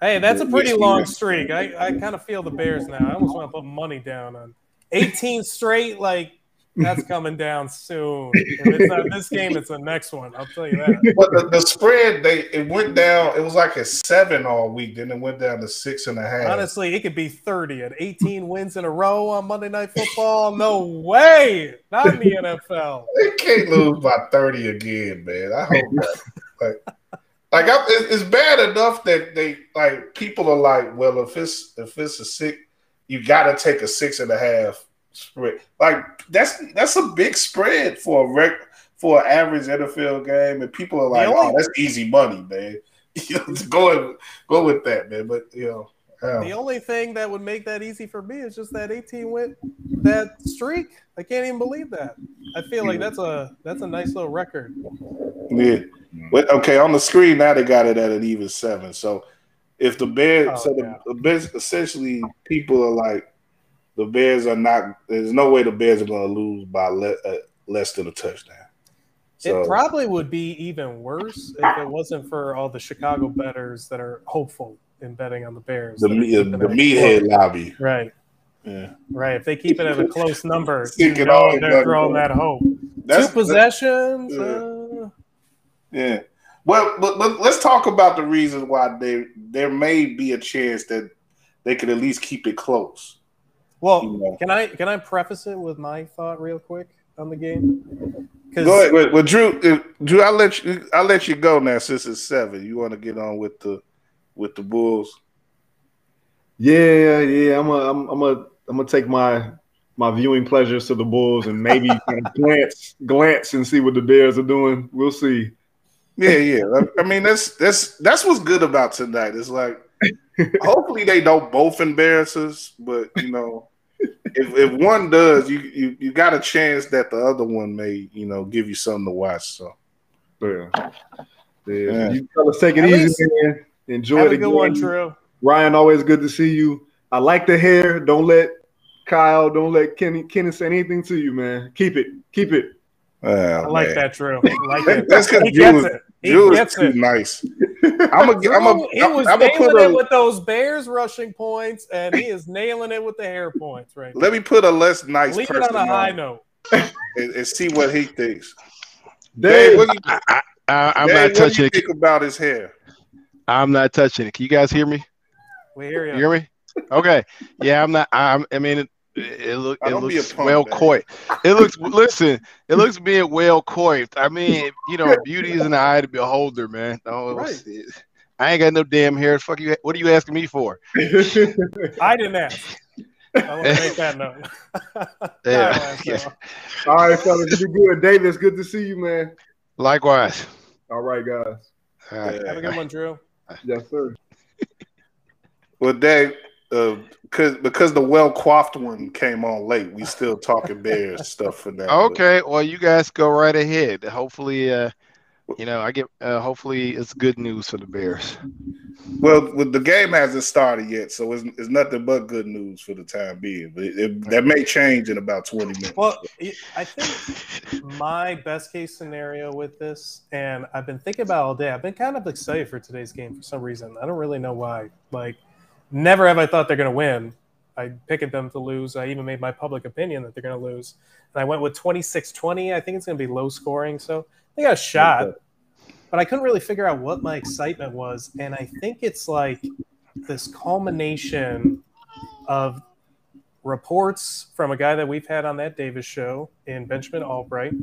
Hey, that's a pretty long streak. I, I kind of feel the Bears now. I almost want to put money down on 18 straight. Like that's [LAUGHS] coming down soon. If it's not this game, it's the next one. I'll tell you that. but the, the spread, they it went down. It was like a seven all week. Then it went down to six and a half. Honestly, it could be 30 at 18 wins in a row on Monday Night Football. No way. Not in the NFL. [LAUGHS] They can't lose by 30 again, man. I hope not. like, like I, it's bad enough that they like people are like, well, if it's if it's a six, you got to take a six and a half spread. Like that's that's a big spread for a rec for an average NFL game, and people are like, only- oh, that's easy money, man. [LAUGHS] You know, go and, go with that, man. But you know, The only thing that would make that easy for me is just that 18 win that streak. I can't even believe that. I feel like that's a that's a nice little record. Yeah. But okay, on the screen now they got it at an even seven. So if the Bears, Oh, so the, yeah. the Bears, essentially, people are like, the Bears are not. There's no way the Bears are going to lose by le- uh, less than a touchdown. So it probably would be even worse if it wasn't for all the Chicago betters that are hopeful in betting on the Bears. the me- the meathead lobby. Right, Yeah, right. If they keep it at a [LAUGHS] close number, you know they're throwing that hope. that's Two possessions. yeah. uh, Yeah. Well, but, but let's talk about the reasons why they there may be a chance that they could at least keep it close. well, You know. can I can I preface it with my thought real quick on the game? Go ahead. Well, well, Drew, uh, Drew, I'll let you. I'll let you go now since it's seven. You want to get on with the with the Bulls? Yeah, yeah. I'm a, I'm, I'm a, I'm gonna take my my viewing pleasures to the Bulls and maybe [LAUGHS] kind of glance glance and see what the Bears are doing. We'll see. Yeah, yeah. I, I mean, that's that's that's what's good about tonight. It's like hopefully they don't both embarrass us, but you know, if if one does, you you you got a chance that the other one may you know give you something to watch. So Yeah. Yeah. Yeah. You fellas take it At easy, least- man. Enjoy Have the a good one, game. Drew. Ryan, always good to see you. I like the hair. Don't let Kyle, don't let Kenny Kenny say anything to you, man. Keep it. Keep it. oh, I like man. that, Drew. I like [LAUGHS] it. That's because He Drew gets is, it. He Drew is gets too it. nice. I'm a, Drew, I'm a, he I'm, was I'm gonna nailing put it with those Bears rushing points, and he is nailing it with the hair points right now. let me put a less nice Leave it on a high on note. and, and see what he thinks. Dave, Dave, what you, I, I, I, I'm Dave, not what touching you it. think about his hair? I'm not touching it. Can you guys hear me? We hear You you. hear me? Okay. Yeah, I'm not. I'm, I mean, it, it, look, it don't a looks punk, well man. coiffed. It looks. listen, it looks being well coiffed. I mean, you know, beauty is in the eye of the beholder, man. No, oh, [LAUGHS] Right. it- I ain't got no damn hair. Fuck you. What are you asking me for? [LAUGHS] I didn't ask. I want to [LAUGHS] make that note. Yeah. Kyle asked that one. All right, fellas, you good. Davis, good to see you, man. Likewise. All right, guys. All right. Have a good one, Drew. Yes, sir. Well, Dave, uh, cause, because the well coiffed one came on late, we still talking Bears stuff for now. Okay. Well, you guys go right ahead. Hopefully, uh, you know, I get. Uh, hopefully, it's good news for the Bears. Well, well, the game hasn't started yet, so it's, it's nothing but good news for the time being. But it, it- that may change in about twenty minutes. Well, I think my best case scenario with this, and I've been thinking about all day. I've been kind of excited for today's game for some reason. I don't really know why. Like, never have I thought they're going to win. I picked them to lose. I even made my public opinion that they're going to lose. And I went with 26 20. I think it's going to be low scoring. So they got a shot. But I couldn't really figure out what my excitement was. And I think it's like this culmination of reports from a guy that we've had on that Davis show in Benjamin Allbright,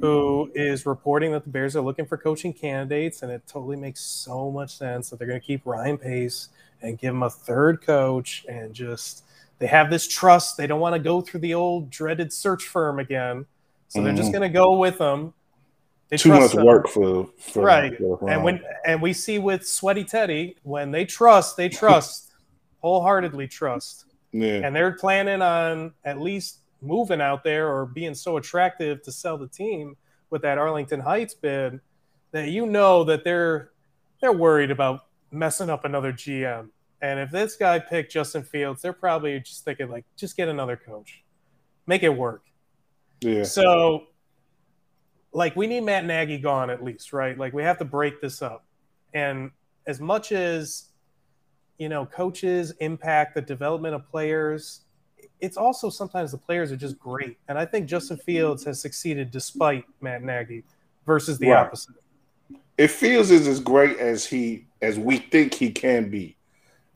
who is reporting that the Bears are looking for coaching candidates, and it totally makes so much sense that they're going to keep Ryan Pace and give him a third coach, and just they have this trust. They don't want to go through the old dreaded search firm again, so they're just Mhm. going to go with them. They Too trust much him. work for, for Right. for And when and we see with Sweaty Teddy, when they trust, they [LAUGHS] trust, wholeheartedly trust yeah, and they're planning on at least moving out there or being so attractive to sell the team with that Arlington Heights bid that you know that they're they're worried about messing up another GM. And if this guy picked Justin Fields, they're probably just thinking like, just get another coach, make it work. yeah, So, like, we need Matt Nagy gone at least, right? Like, we have to break this up. And as much as, you know, coaches impact the development of players, it's also sometimes the players are just great. And I think Justin Fields has succeeded despite Matt Nagy versus the Right. opposite. if Fields is as great as he as we think he can be,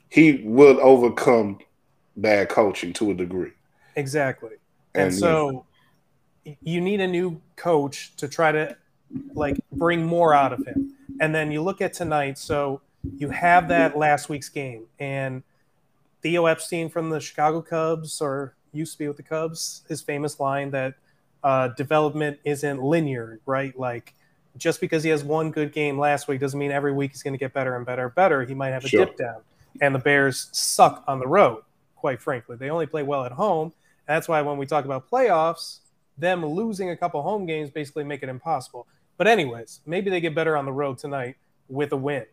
he will overcome bad coaching to a degree. Exactly. And, And, so you need a new coach to try to like bring more out of him. And then you look at tonight, so you have that last week's game and Theo Epstein from the Chicago Cubs or used to be with the Cubs, his famous line that uh, development isn't linear, right? Like just because he has one good game last week doesn't mean every week he's going to get better and better and better. He might have a Sure. dip down. and the Bears suck on the road. Quite frankly, they only play well at home. That's why when we talk about playoffs, them losing a couple home games basically make it impossible. But anyways, maybe they get better on the road tonight with a win.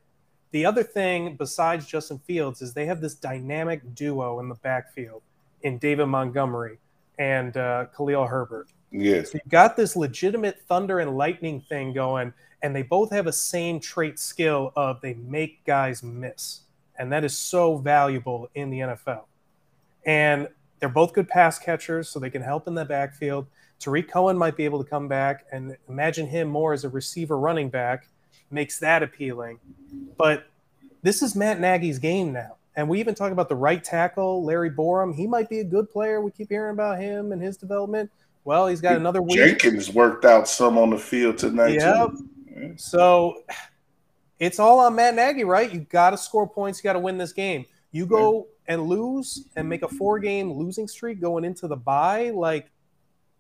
The other thing besides Justin Fields is they have this dynamic duo in the backfield in David Montgomery and uh, Khalil Herbert. Yes. So you've got this legitimate thunder and lightning thing going, and they both have a same trait skill of they make guys miss. And that is so valuable in the NFL. And they're both good pass catchers, so they can help in the backfield. Tarik Cohen might be able to come back and imagine him more as a receiver running back, makes that appealing. But this is Matt Nagy's game now. And we even talk about the right tackle, Larry Borom. He might be a good player. We keep hearing about him and his development. Well, he's got another week. Jenkins worked out some on the field tonight. Yep. Too. So it's all on Matt Nagy, right? You got to score points. You got to win this game. You go and lose and make a four game losing streak going into the bye. Like,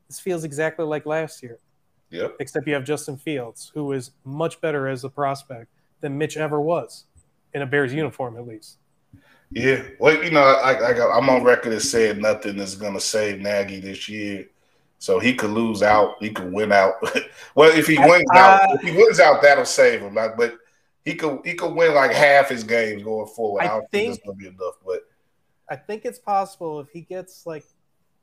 this feels exactly like last year, Yep. except you have Justin Fields, who is much better as a prospect than Mitch ever was in a Bears uniform, at least. Yeah. Well, you know, I, I, I'm on record as saying nothing is going to save Nagy this year. So he could lose out. He could win out. [LAUGHS] well, if he wins Uh, out, if he wins out, that'll save him. Like, but he could he could win like half his games going forward. I, I don't think, think- it's gonna be enough. But I think it's possible if he gets like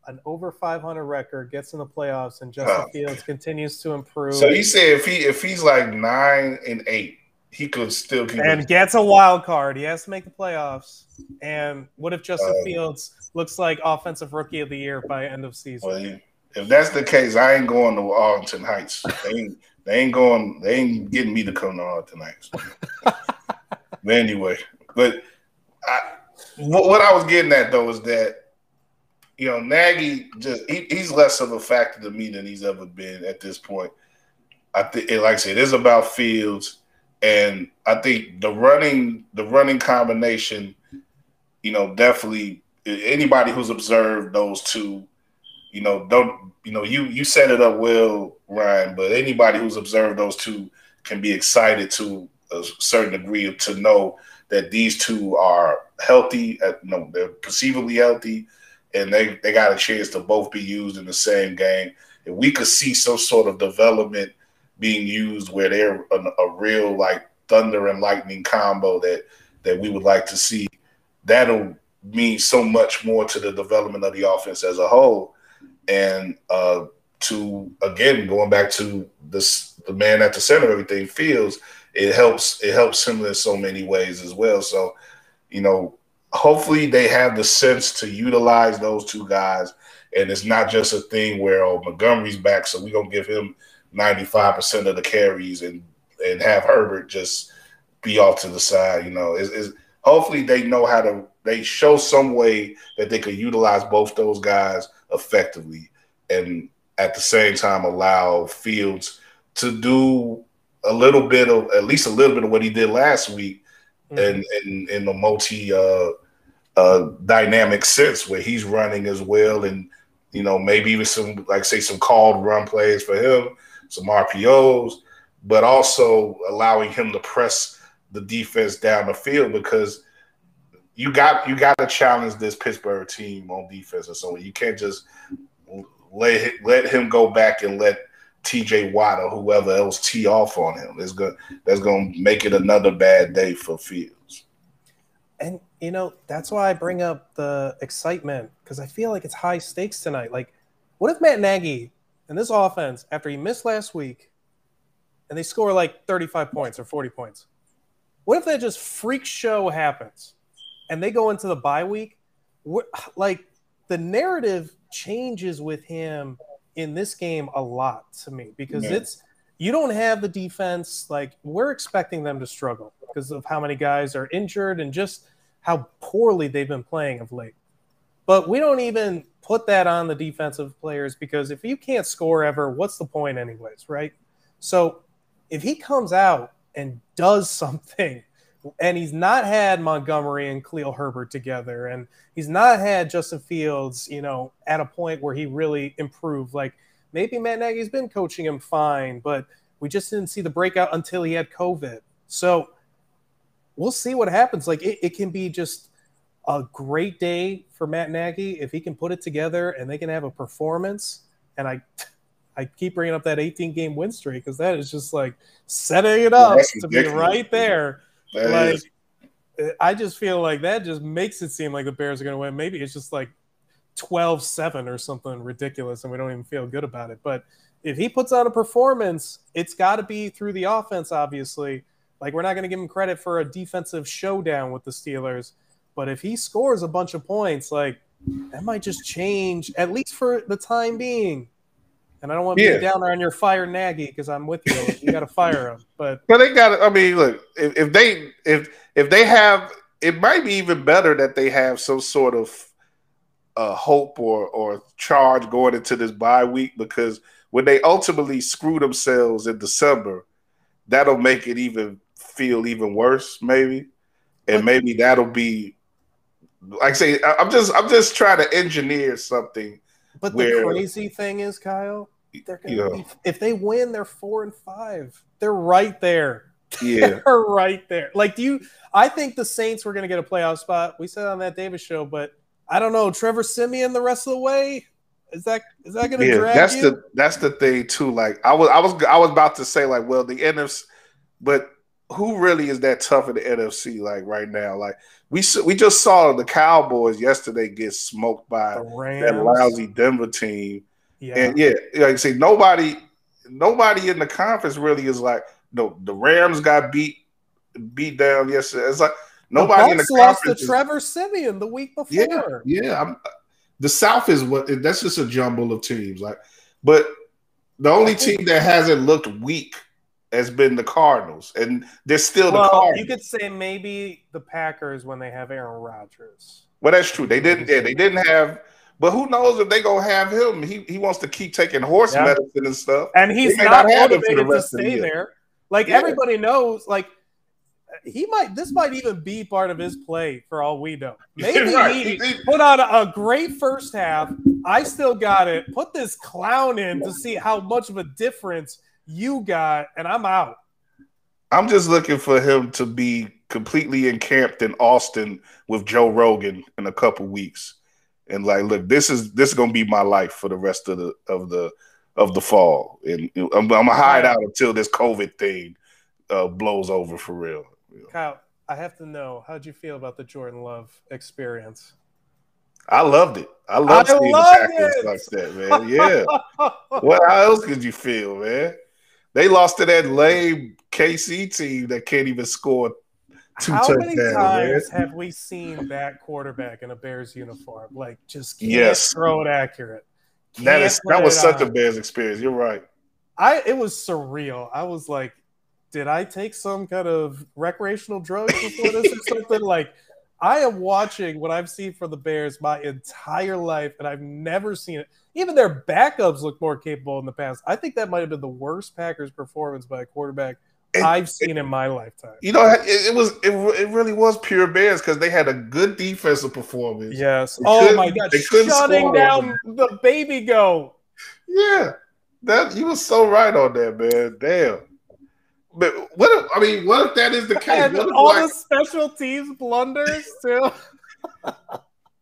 an over 500 record, gets in the playoffs, and Justin Oh. Fields continues to improve. so he said if he if he's like nine and eight, he could still keep and it. gets a wild card. He has to make the playoffs. And what if Justin Um, Fields looks like offensive rookie of the year by end of season? Well, he- if that's the case, I ain't going to Arlington Heights. They ain't they ain't going. They ain't getting me to come to Arlington Heights. [LAUGHS] but anyway, but I, what, what I was getting at though is that you know Nagy just he, he's less of a factor to me than he's ever been at this point. I think, like I said, it is about Fields, and I think the running the running combination, you know, definitely anybody who's observed those two, you know, don't you know you you set it up well, Ryan. But anybody who's observed those two can be excited to a certain degree to know that these two are healthy. Uh, no, they're perceivably healthy, and they they got a chance to both be used in the same game. If we could see some sort of development being used where they're a, a real like thunder and lightning combo that that we would like to see, that'll mean so much more to the development of the offense as a whole. And uh, to again going back to this, the man at the center of everything Fields it helps. It helps him in so many ways as well. So, you know, hopefully they have the sense to utilize those two guys, and it's not just a thing where oh Montgomery's back, so we're gonna give him ninety five percent of the carries and and have Herbert just be off to the side. You know, is is hopefully they know how to. They show some way that they could utilize both those guys effectively, and at the same time allow Fields to do a little bit of at least a little bit of what he did last week and in in the multi uh, uh, dynamic sense where he's running as well and you know maybe even some like say some called run plays for him some RPOs but also allowing him to press the defense down the field because you got you got to challenge this Pittsburgh team on defense or so you can't just let let him go back and let TJ Watt or whoever else tee off on him. It's good. That's going to make it another bad day for Fields. And you know, that's why I bring up the excitement because I feel like it's high stakes tonight. Like, what if Matt Nagy and this offense, after he missed last week, and they score like 35 points or 40 points? What if that just freak show happens and they go into the bye week? Like, the narrative changes with him in this game a lot to me because Yeah. it's you don't have the defense like we're expecting them to struggle because of how many guys are injured and just how poorly they've been playing of late. But we don't even put that on the defensive players because if you can't score ever, what's the point, anyways, right? So if he comes out and does [LAUGHS] something, and he's not had Montgomery and Khalil Herbert together, and he's not had Justin Fields, you know, at a point where he really improved. Like maybe Matt Nagy's been coaching him fine, but we just didn't see the breakout until he had COVID. So we'll see what happens. Like it, it can be just a great day for Matt Nagy if he can put it together and they can have a performance. And I, I keep bringing up that 18 game win streak because that is just like setting it up that's to be right there. Like I just feel like that just makes it seem like the Bears are going to win. Maybe it's just like 12 7 or something ridiculous and we don't even feel good about it. But if he puts on a performance, it's got to be through the offense, obviously. Like, we're not going to give him credit for a defensive showdown with the Steelers. But if he scores a bunch of points, like, that might just change, at least for the time being. And I don't want to Yeah. be down there on your fire Nagy because I'm with you. You got to fire him. [LAUGHS] But But they got. I mean, look. If, if they if if they have, it might be even better that they have some sort of uh, hope or or charge going into this bye week because when they ultimately screw themselves in December, that'll make it even feel even worse, maybe, and maybe that'll be. Like I say, I'm just I'm just trying to engineer something. But where- the crazy thing is, Kyle, they're gonna Yeah. be, if they win, they're four and five. They're right there. Yeah, [LAUGHS] They're right there. Like, do you? I think the Saints were gonna get a playoff spot. We said on that Davis show, but I don't know. Trevor Siemian the rest of the way is that is that gonna yeah. drag That's you? the that's the thing too. Like I was I was I was about to say like, well, the NFC, but who really is that tough in the NFC like right now? Like we we just saw the Cowboys yesterday get smoked by that lousy Denver team, Yeah. and yeah, like I say, nobody nobody in the conference really is like no. The Rams got beat beat down yesterday. It's like nobody the in the Bucs lost to conference. Trevor Siemian the week before. yeah, yeah. I'm, the South is what that's just a jumble of teams. Like, but the only team that hasn't looked weak has been the Cardinals, and they're still the Cardinals. you could say maybe the Packers when they have Aaron Rodgers. well, that's true. They didn't. Yeah, they didn't have. But who knows if they gonna have him? He he wants to keep taking horse Yeah. medicine and stuff. and he's not, not have for the motivated to of the stay there. Like Yeah. everybody knows, like he might. This might even be part of his play for all we know. [LAUGHS] Maybe Right. he He- he- put on a, a great first half. I still got it. Put this clown in to see how much of a difference you got, and I'm out. I'm just looking for him to be completely encamped in Austin with Joe Rogan in a couple weeks, and like, look, this is this is gonna be my life for the rest of the of the of the fall, and I'm, I'm gonna hide out until this COVID thing uh, blows over for real. Kyle, I have to know how'd you feel about the Jordan Love experience? I loved it. I love seeing love the it. like that, man. Yeah. what? How else could you feel, man? They lost to that lame KC team that can't even score two How many touchdowns, man. times have we seen that quarterback in a Bears uniform? Like, just can't Yes. throw it accurate. That Can't is put that was such a. Bears experience. You're right. I it was surreal. I was like, did I take some kind of recreational drugs before this or something? [LAUGHS] Like, I am watching what I've seen from the Bears my entire life, and I've never seen it. Even their backups look more capable in the past. I think that might have been the worst Packers performance by a quarterback It- I've seen in my lifetime. You know, it, it was it, it really was pure Bears because they had a good defensive performance. Yes. They Oh my God! they couldn't Shutting score. down the baby go. Yeah, that you were so right on that, man. Damn. But what if I mean, what if that is the case? And all like, the special teams blunders too. [LAUGHS]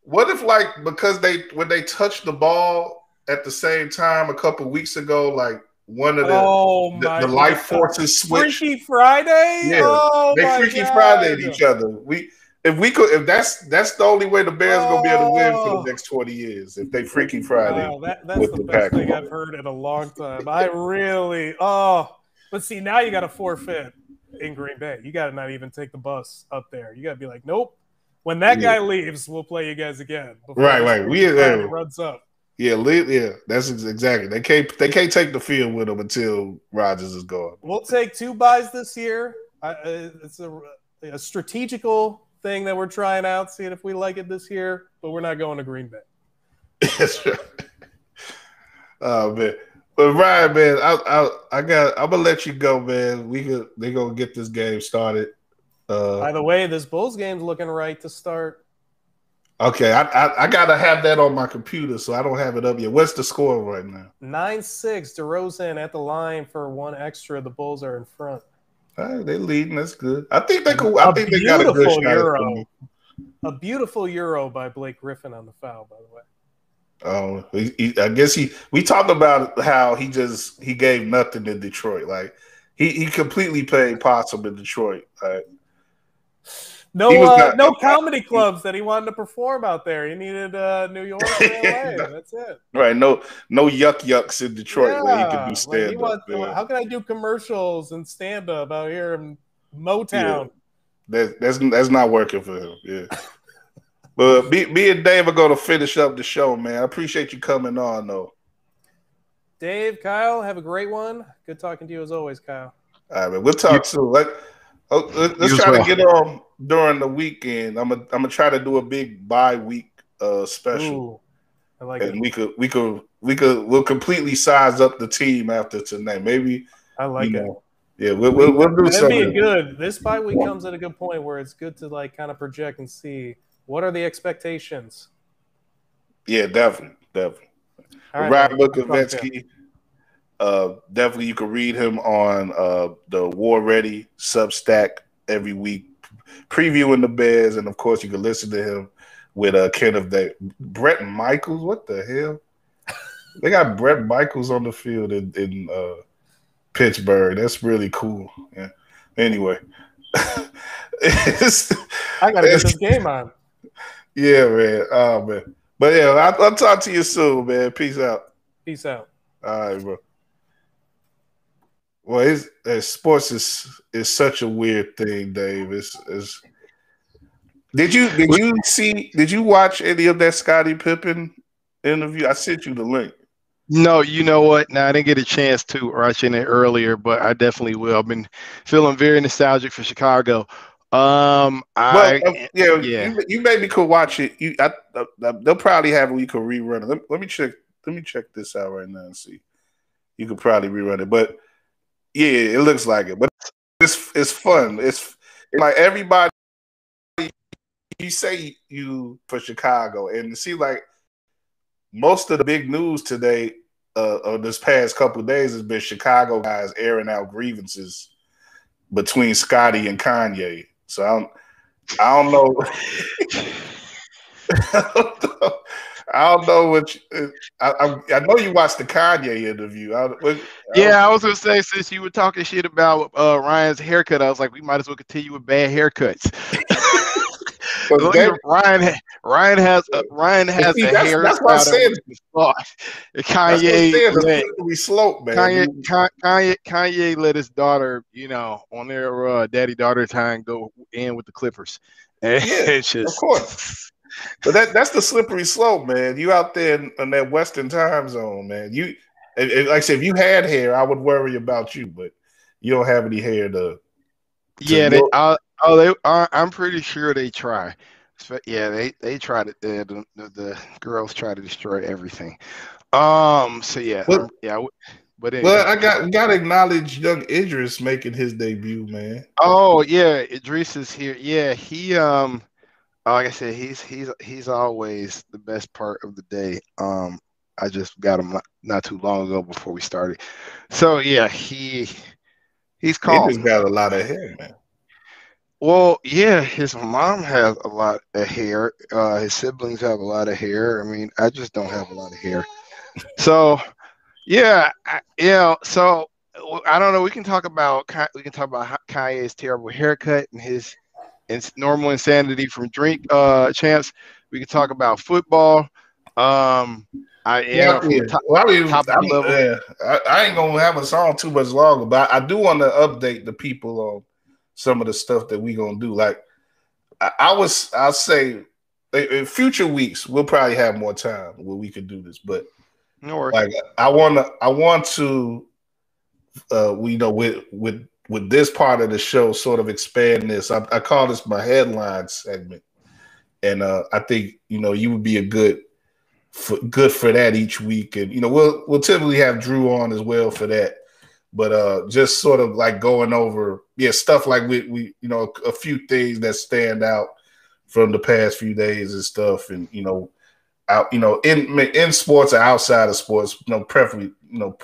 what if like because they when they touch the ball at the same time a couple weeks ago, like one of the oh the, the life forces switched. Freaky Friday. Yeah, oh they freaky God. Friday at each other. We if we could if that's that's the only way the Bears are gonna be able to win for Oh. the next twenty years if they freaky Friday. Wow, that, that's with the, the best thing. I've heard in a long time. I really, oh, but see, now you got to forfeit in Green Bay. You got to not even take the bus up there. You got to be like, nope. When that Yeah. guy leaves, we'll play you guys again. Right, right. We- uh, yeah. runs up. Yeah, yeah, that's ex- exactly. They can't they can't take the field with them until Rodgers is gone. We'll take two buys this year. I, uh, it's a, a strategical thing that we're trying out, seeing if we like it this year. But we're not going to Green Bay. [LAUGHS] That's right. Oh man. But Ryan, man, I, I I got I'm gonna let you go, man. We could they gonna get this game started. Uh By the way, this Bulls game's looking right to start. Okay, I, I I gotta have that on my computer, so I don't have it up yet. What's the score right now? Nine six. DeRozan at the line for one extra. The Bulls are in front. All right, they leading. That's good. I think they could. I A think they got a good. Euro. A beautiful euro by Blake Griffin on the foul, by the way. Um, he, he- I guess he. We talked about how he just he gave nothing to Detroit. Like he he completely played possum in Detroit. Like, No, uh, not- no [LAUGHS] comedy clubs that he wanted to perform out there. He needed uh, New York or LA. [LAUGHS] No. That's it. right? No no yuck yucks in Detroit where he could do like, stand he up. wants- How can I do commercials and stand up out here in Motown? That, that's that's not working for him. Yeah. [LAUGHS] But me, me and Dave are going to finish up the show, man. I appreciate you coming on, though. Dave, Kyle, have a great one. Good talking to you as always, Kyle. All right, man. We'll talk soon. Let, oh, let, us You try well. to get on during the weekend. I'm gonna I'm gonna try to do a big bye week uh special, Ooh, I like it. and it. we could we could we could we'll completely size up the team after tonight. Maybe I like you it. know, yeah, we'll we'll, we'll do That'd be a something. good. This bye week comes at a good point where it's good to like kind of project and see what are the expectations. Yeah, definitely, definitely. All right, Ryan man. Talk to you. Bukovetsky. Uh, definitely, you can read him on uh, the War Ready Substack every week, previewing the Bears, and of course, you can listen to him with uh, Kenneth Day. Bret Michaels, what the hell? [LAUGHS] They got Bret Michaels on the field in, in uh, Pittsburgh. That's really cool. Yeah. Anyway, [LAUGHS] I gotta get this game on. yeah, man. Oh man. But yeah, I'll, I'll talk to you soon, man. Peace out. Peace out. All right, bro. Well, it's, uh, sports is is such a weird thing, Dave. It's, it's did you did you see did you watch any of that Scottie Pippen interview? I sent you the link. No, you know what? Now I didn't get a chance to watch it earlier, but I definitely will. I've been feeling very nostalgic for Chicago. Um, I Well, uh, yeah, yeah. You, you maybe could watch it. You, I, I, I- they'll probably have it. You could rerun it. Let, let me check. Let me check this out right now and see. You could probably rerun it, but yeah, it looks like it. But it's it's fun. It's like everybody. You say you for Chicago, and seems like most of the big news today, uh, of this past couple days, has been Chicago guys airing out grievances between Scottie and Kanye. So I don't. I don't know. [LAUGHS] I don't know what. You, I, I I know you watched the Kanye interview. I, what, yeah, I was gonna say since you were talking shit about uh, Ryan's haircut, I was like, we might as well continue with bad haircuts. [LAUGHS] Look that- Ryan, Ryan has uh, Ryan has See, a that's- hair. that's what I said. Kanye, that's what I'm saying, the let, slippery slope, man. Kanye, Kanye, Kanye let his daughter, you know, on their uh, daddy daughter time go in with the Clippers. And [LAUGHS] Yeah, it's just, of course. But that that's the slippery slope, man. You out there in, in that Western time zone, man. You if- if- like I said, if you had hair, I would worry about you, but you don't have any hair to. Yeah, they, uh, oh, they, uh, I'm pretty sure they try. Spe- Yeah, they they try to. Uh, the, the girls try to destroy everything. Um. So yeah, Well- um, yeah. But anyway. Well, I got got to acknowledge young Idris making his debut, man. Oh yeah, Idris is here. Yeah, he um like I said, he's he's he's always the best part of the day. Um I just got him not, not too long ago before we started. So yeah, he he's calm. Idris got a lot of hair, man. Well, yeah, his mom has a lot of hair. Uh his siblings have a lot of hair. I mean, I just don't have a lot of hair. So yeah, I, you know, so I don't know. We can talk about we can talk about Kanye's terrible haircut and his ins- normal insanity from drink uh champs. We can talk about football. Um, I Yeah, am yeah. top, Well, I, mean, top level. yeah, I, I ain't gonna have a song too much longer, but I do want to update the people on some of the stuff that we gonna do. Like I, I was, I'll say, in- future weeks we'll probably have more time where we could do this. But no worries. like I want to, I want to, uh, we know with with with this part of the show, sort of expand this. I, I call this my headline segment, and uh, I think you know you would be a good for, good for that each week, and you know we'll we'll typically have Drew on as well for that. But uh, just sort of like going over, yeah, stuff like we we you know a few things that stand out from the past few days and stuff, and you know, out you know in in sports or outside of sports, you know, preferably you know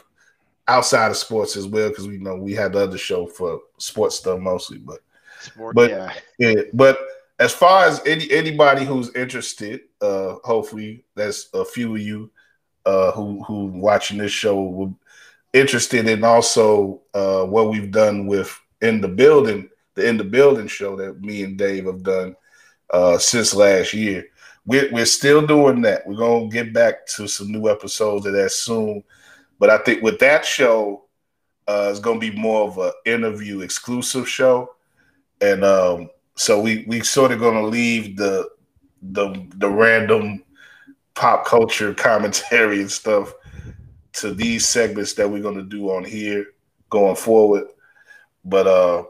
outside of sports as well because we know we had the other show for sports stuff mostly, but Sport, But- yeah. yeah. But as far as any anybody who's interested, uh, hopefully that's a few of you uh, who who watching this show will interested in also uh, what we've done with in the building, the in the building show that me and Dave have done uh, since last year. We're, we're still doing that. We're gonna get back to some new episodes of that soon. But I think with that show, uh, it's gonna be more of an interview exclusive show, and um, so we we sort of gonna leave the the the random pop culture [LAUGHS] commentary and stuff to these segments that we're gonna do on here going forward. But uh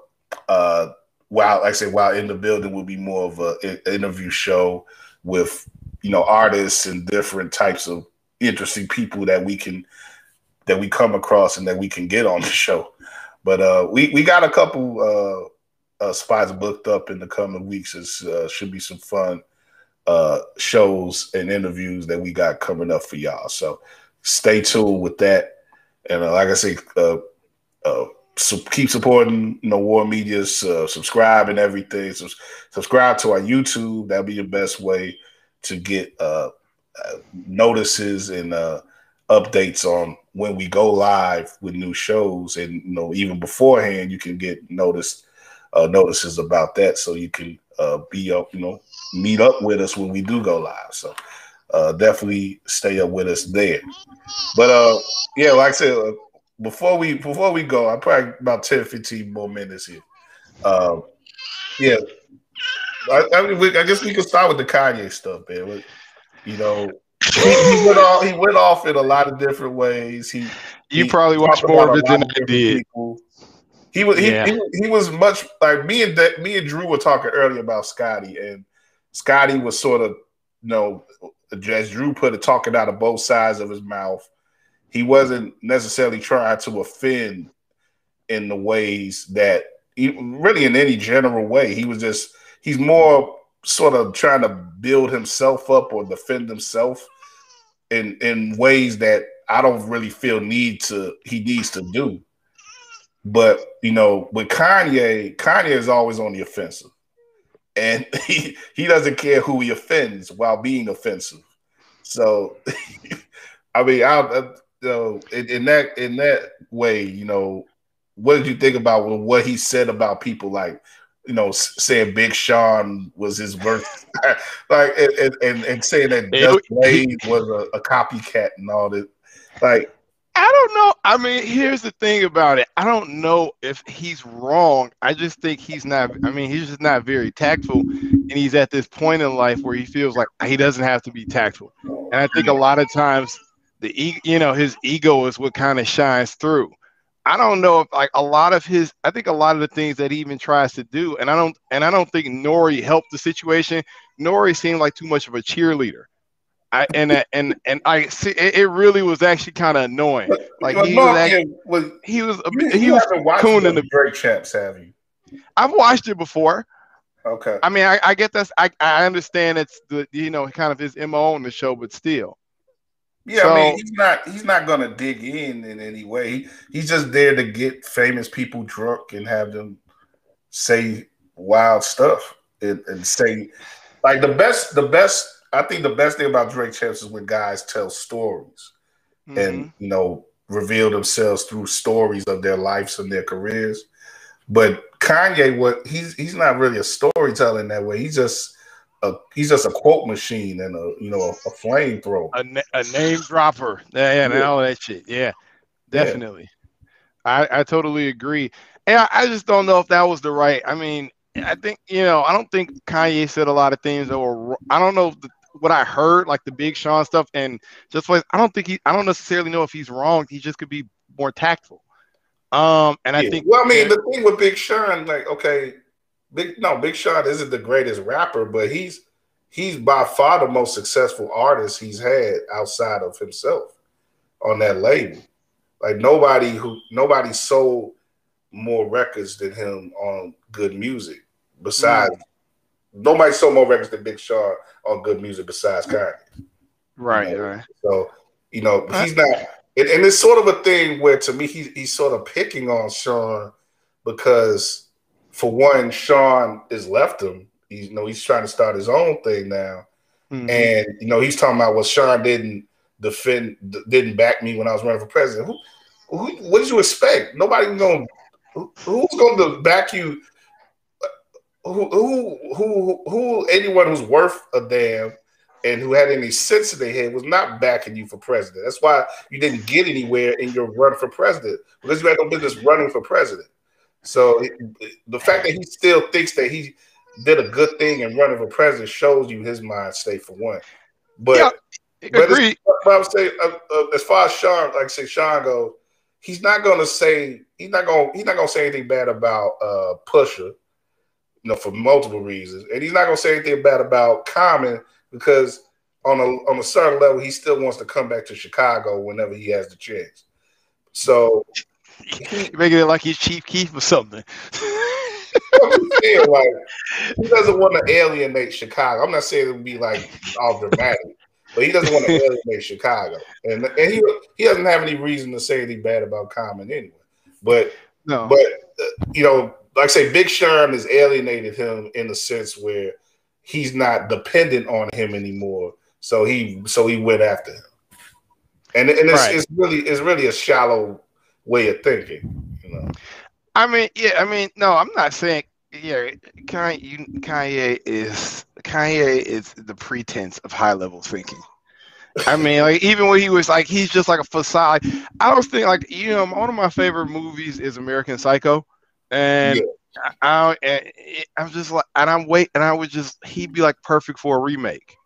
uh while like I say while in the building will be more of an interview show with you know artists and different types of interesting people that we can that we come across and that we can get on the [LAUGHS] show. But uh we we got a couple uh uh, spots booked up in the coming weeks. It uh, should be some fun uh, shows and interviews that we got coming up for y'all. So stay tuned with that. And uh, like I say, so keep supporting you know War Media. subscribe and everything. So subscribe to our YouTube. That'll be your best way to get notices and updates on when we go live with new shows. And you know, even beforehand, you can get noticed uh, notices about that, so you can uh, be up, you know, meet up with us when we do go live. So uh, definitely stay up with us there. But uh, yeah, like I said, uh, before we before we go, I probably about 10, 15 more minutes here. Um, yeah, I, I, mean, I guess we can start with the Kanye stuff, man. You know, he, he went off. He went off in a lot of different ways. He You he probably watched more of it than I did. people. He was he, Yeah. he, he was much like me and De- me and Drew were talking earlier about Scottie, and Scottie was sort of you know as Drew put it, talking out of both sides of his mouth. He wasn't necessarily trying to offend in the ways that he, really in any general way. He was just he's more sort of trying to build himself up or defend himself in in ways that I don't really feel need to he needs to do. But you know, with Kanye, Kanye is always on the offensive, and [LAUGHS] he he doesn't care who he offends while being offensive. So, [LAUGHS] I mean, I, I you know, in, in that in that way, you know, what did you think about what he said about people like, you know, saying Big Sean was his verse, [LAUGHS] like, and, and, and, saying that Just Blaze was a, a copycat and all that, like. I don't know. I mean, here's the thing about it. I don't know if he's wrong. I just think he's not. I mean, he's just not very tactful, and he's at this point in life where he feels like he doesn't have to be tactful. And I think a lot of times, the you know, his ego is what kind of shines through. I don't know if like a lot of his. I think a lot of the things that he even tries to do, and I don't, and I don't think Nori helped the situation. Nori seemed like too much of a cheerleader. I and uh, and and I see it, it really was actually kind of annoying. Like he was actually, well, he was a you, he was haven't coon in the. Drink Champs, have you? I've watched it before. Okay. I mean, I, I get that's I, I understand it's the you know kind of his mo on the show, but still, Yeah, I mean, he's not he's not gonna dig in in any way. He, he's just there to get famous people drunk and have them say wild stuff and, and say like the best the best. I think the best thing about Drink Champs is when guys tell stories Mhm. and you know reveal themselves through stories of their lives and their careers. But Kanye, what he's he's not really a storyteller in that way. He's just a he's just a quote machine and a you know a, a flamethrower. a, a name dropper, yeah, yeah, and Yeah. all that shit, yeah, Yeah. definitely. I I totally agree, and I, I just don't know if that was the right. I mean, I think you know, I don't think Kanye said a lot of things that were. I don't know the, what I heard, like the Big Sean stuff, and just like I don't think he. I don't necessarily know if he's wrong. He just could be more tactful. Um, and I think. Well, I mean, the thing with Big Sean, like, okay, Big no, Big Sean isn't the greatest rapper, but he's he's by far the most successful artist he's had outside of himself on that label. Like nobody who nobody sold more records than him on good music. Besides, mm-hmm. nobody sold more records than Big Sean on good music besides Kanye. right, you know, right. So, you know, he's not and, and it's sort of a thing where to me he, he's sort of picking on Sean because for one, Sean has left him. He's you know he's trying to start his own thing now, Mhm. and you know he's talking about well Sean didn't defend didn't back me when I was running for president. Who, who what did you expect? Nobody going who, who's going to back you? Who who who who anyone who's worth a damn and who had any sense in their head was not backing you for president. That's why you didn't get anywhere in your run for president because you had no business running for president. So the fact that he still thinks that he did a good thing and running for president shows you his mind state for one. But Yeah, but it's- but I would say uh, uh, as far as Sean, like I say, Sean goes, he's not going to say he's not going he's not going to say anything bad about uh, Pusha, you know, for multiple reasons, and he's not going to say anything bad about Common because on a on a certain level, he still wants to come back to Chicago whenever he has the chance. So [LAUGHS] You making it like he's Chief Keef or something. Saying, like he doesn't want to alienate Chicago. I'm not saying it would be like all dramatic, but he doesn't want to alienate Chicago, and and he he doesn't have any reason to say anything bad about Common anyway. But no. but uh, you know, like I say, Big Sean has alienated him in the sense where he's not dependent on him anymore. So he so he went after him, and and it's, Right. it's really it's really a shallow way of thinking. You know, I mean, yeah, I mean, no, I'm not saying yeah, Kanye, is Kanye is the pretense of high level thinking. I mean, like even when he was like, he's just like a facade. I was thinking, like, you know, one of my favorite movies is American Psycho, and I, I, I'm just like, and I'm wait, and I would just, he'd be like perfect for a remake.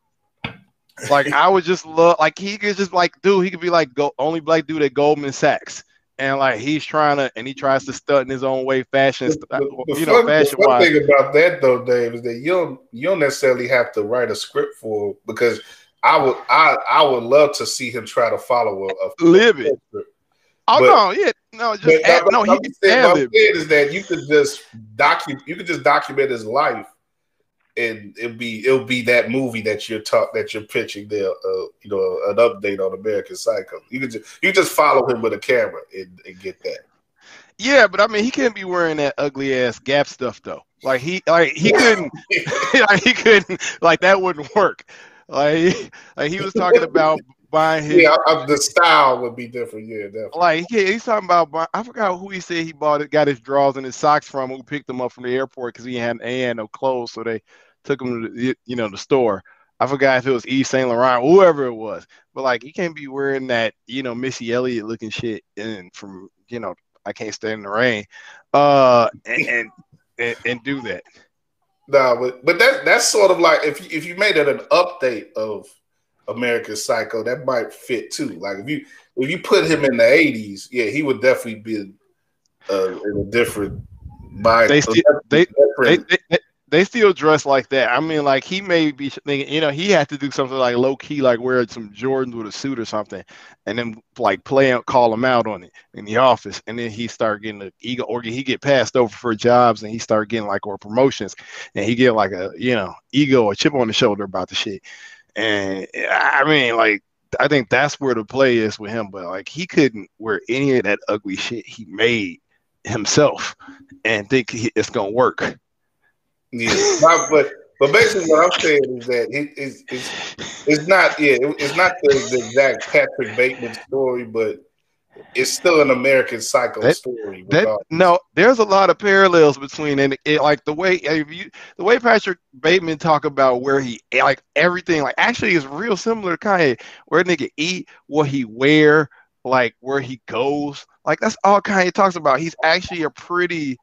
Like I would just love, like he could just like, dude, he could be like go, only black dude at Goldman Sachs, and like he's trying to, and he tries to stunt in his own way, fashion, The, the you know, fun, the fashion fun wise. thing about that though, Dave, is that you don't you don't necessarily have to write a script for because I would I I would love to see him try to follow a, a Live it. script. Oh But- no, yeah, no, just But add, no, I'm he saying, saying is that you could just document you could just document his life and it'll be it'll be that movie that you're talk that you're pitching there uh, you know an update on American Psycho. You could just you just follow him with a camera and, and get that. Yeah, but I mean, he can't be wearing that ugly ass Gap stuff though. Like he, like he couldn't, [LAUGHS] [LAUGHS] like he couldn't, like that wouldn't work. Like, like he was talking about buying his, yeah, the style would be different. Yeah, definitely. like yeah, he's talking about. buy- I forgot who he said he bought it, got his drawers and his socks from. Who picked them up from the airport because he had, he had no clothes, so they took him to the, you know the store. I forgot if it was Yves Saint Laurent, whoever it was. But like, you can't be wearing that, you know, Missy Elliott looking shit, and from you know, I can't stand in the rain, uh, and and, and, and do that. No, but but that that's sort of like if you, if you made it an update of American Psycho, that might fit too. Like if you if you put him in the eighties, yeah, he would definitely be uh, in a different mind. They still- they- They, different- they, they, they still dress like that. I mean, like he may be thinking, you know, he had to do something like low key, like wear some Jordans with a suit or something, and then like play out, call him out on it in the office, and then he start getting the ego, or he get passed over for jobs, and he start getting like or promotions, and he get like a you know ego or chip on the shoulder about the shit. And I mean, like I think that's where the play is with him, but like he couldn't wear any of that ugly shit he made himself and think he, it's gonna work. yeah, but but basically what I'm saying is that it, it's, it's it's not yeah it- it's not the, the exact Patrick Bateman story, but it's still an American Psycho That- story. That no, there's a lot of parallels between and it, like the way you the way Patrick Bateman talk about where he like everything like actually is real similar to Kanye where nigga eat, what he wear, like where he goes, like that's all Kanye talks about. He's actually a pretty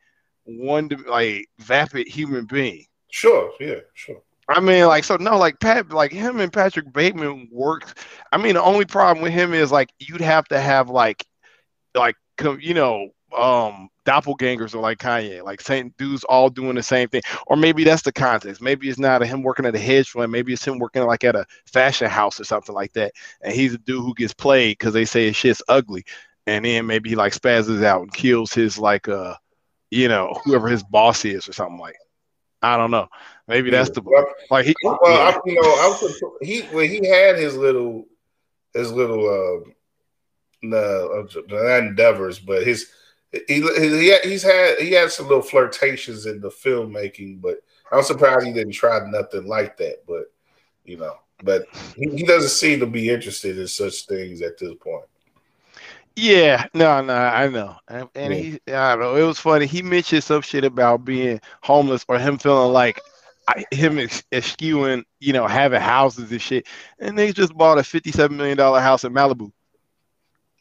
one like vapid human being. Sure, yeah, sure. I mean, like, so no, like Pat, like him and Patrick Bateman worked. I mean, the only problem with him is like you'd have to have like, like, you know, um, doppelgangers are like Kanye, like same dudes all doing the same thing. Or maybe that's the context. Maybe it's not him working at a hedge fund. Maybe it's him working like at a fashion house or something like that. And he's a dude who gets played because they say his shit's ugly. And then maybe he like spazzes out and kills his like uh, you know, whoever his boss is or something like. I don't know. Maybe that's the Well, like he. Well, yeah. I, you know, I was, he when he had his little his little uh, the, the endeavors, but his he, he he's had he had some little flirtations in the filmmaking, but I'm surprised he didn't try nothing like that. But you know, but he, he doesn't seem to be interested in such things at this point. Yeah, no, no, I know, and, and Yeah. he, I don't know. It was funny. He mentioned some shit about being homeless or him feeling like I, him ex- eschewing, you know, having houses and shit. And they just bought a fifty-seven million dollar house in Malibu.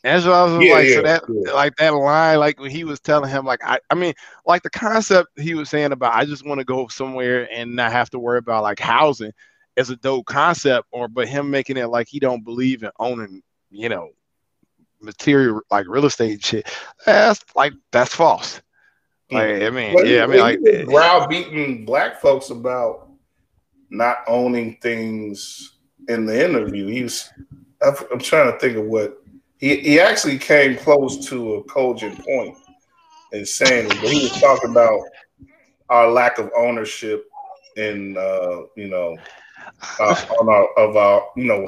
And so I was Yeah, like, yeah, so that, yeah. like that line, like when he was telling him, like I, I mean, like the concept he was saying about, I just want to go somewhere and not have to worry about like housing, is a dope concept. Or but him making it like he don't believe in owning, you know, material like real estate shit. That's like that's false. Hmm. Like I mean, Well, yeah, I mean, like he was browbeating black folks about not owning things in the interview. He was. I'm I'm trying to think of what he he actually came close to a cogent point in saying it, but he was talking about our lack of ownership in uh, you know uh, on our of our you know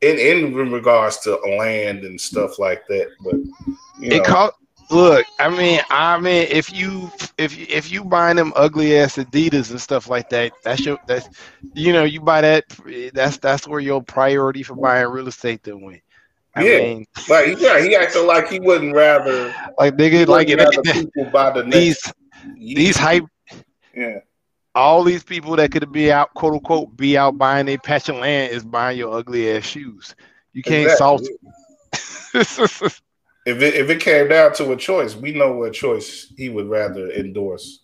in in regards to land and stuff like that. But you know, it caught. Look, I mean, I mean, if you if you, if you buying them ugly ass Adidas and stuff like that, that's your that's you know you buy that. That's that's where your priority for buying real estate then went. I Yeah. mean, like yeah, he acted like he wouldn't rather. [LAUGHS] like nigga, like rather people buy the next these these hype Yeah, all these people that could be out, quote unquote, be out buying a patch of land is buying your ugly ass shoes. You can't exactly. salt. [LAUGHS] If it if it came down to a choice, we know what choice he would rather endorse.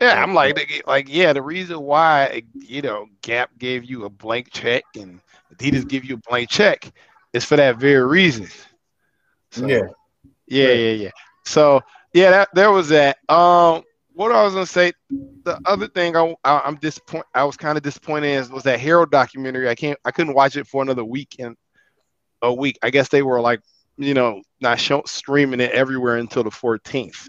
yeah, I'm like, like, yeah, the reason why, you know, Gap gave you a blank check and Adidas give you a blank check is for that very reason. So, Yeah. yeah, yeah, yeah. So, yeah, that there was that. Um, what I was gonna say, the other thing I, I I'm disappointed. I was kind of disappointed in was that Harold documentary. I can't, I couldn't watch it for another week and a week. I guess they were like, you know, not show, streaming it everywhere until the 14th.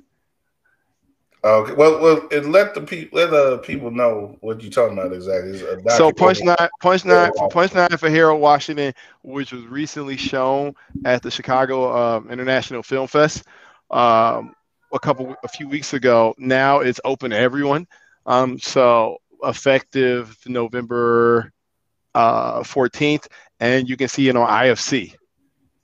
Okay. Well, well, and let the people let the people know what you're talking about exactly. So Punch. Nine, Punch Nine, for Punch Nine for Harold Washington, which was recently shown at the Chicago um, International Film Fest um, a couple, a few weeks ago. Now it's open to everyone. Um, so effective November uh, 14th, and you can see it on IFC.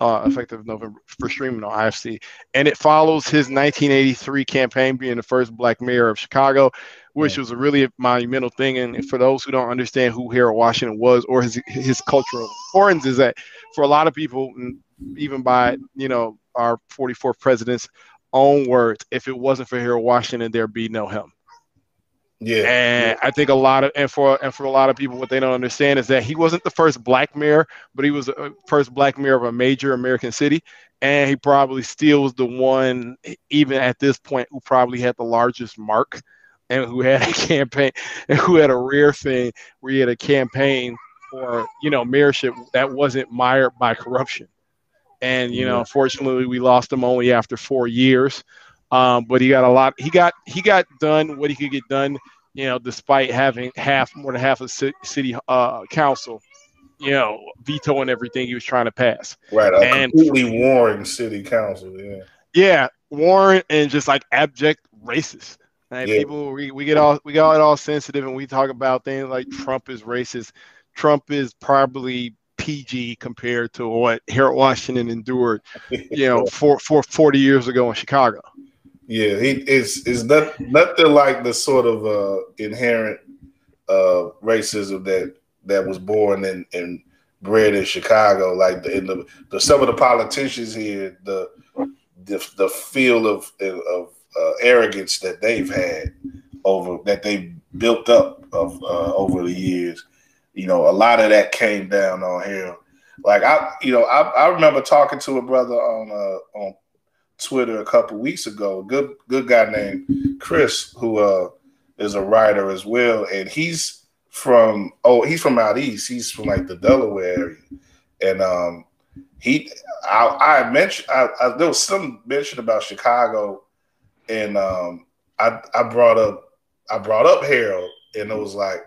Uh, effective November for streaming on IFC, and it follows his 1983 campaign being the first black mayor of Chicago, which was a really monumental thing. And for those who don't understand who Harold Washington was or his his cultural importance, is that for a lot of people, even by you know our 44 president's own words, if it wasn't for Harold Washington, there'd be no him. Yeah. And I think a lot of and for and for a lot of people, what they don't understand is that he wasn't the first black mayor, but he was the first black mayor of a major American city, and he probably still was the one, even at this point, who probably had the largest mark, and who had a [LAUGHS] campaign, and who had a rare thing where he had a campaign for you know mayorship that wasn't mired by corruption. And you know, unfortunately, we lost him only after four years. Um, but he got a lot. He got he got done what he could get done. You know, despite having half more than half of city uh, council, you know, vetoing everything he was trying to pass. Right. A And- completely warring city council. Yeah. Yeah, Warren and just like abject racist. Like Yeah. people, we, we get all we got all sensitive and we talk about things like Trump is racist. Trump is probably PG compared to what Harold Washington endured, you know, [LAUGHS] for, for 40 years ago in Chicago. Yeah, he it's it's not, nothing like the sort of uh, inherent uh, racism that that was born and and bred in Chicago. Like the, in the, the some of the politicians here, the the, the feel of of uh, arrogance that they've had over that they've built up of uh, over the years. You know, a lot of that came down on him. Like I, you know, I, I remember talking to a brother on uh, on Twitter a couple weeks ago. Good good guy named Chris, who uh, is a writer as well, and he's from oh he's from out east. He's from like the Delaware area, and um, he I, I mentioned I, I, there was some mention about Chicago, and um, I I brought up I brought up Harold, and it was like.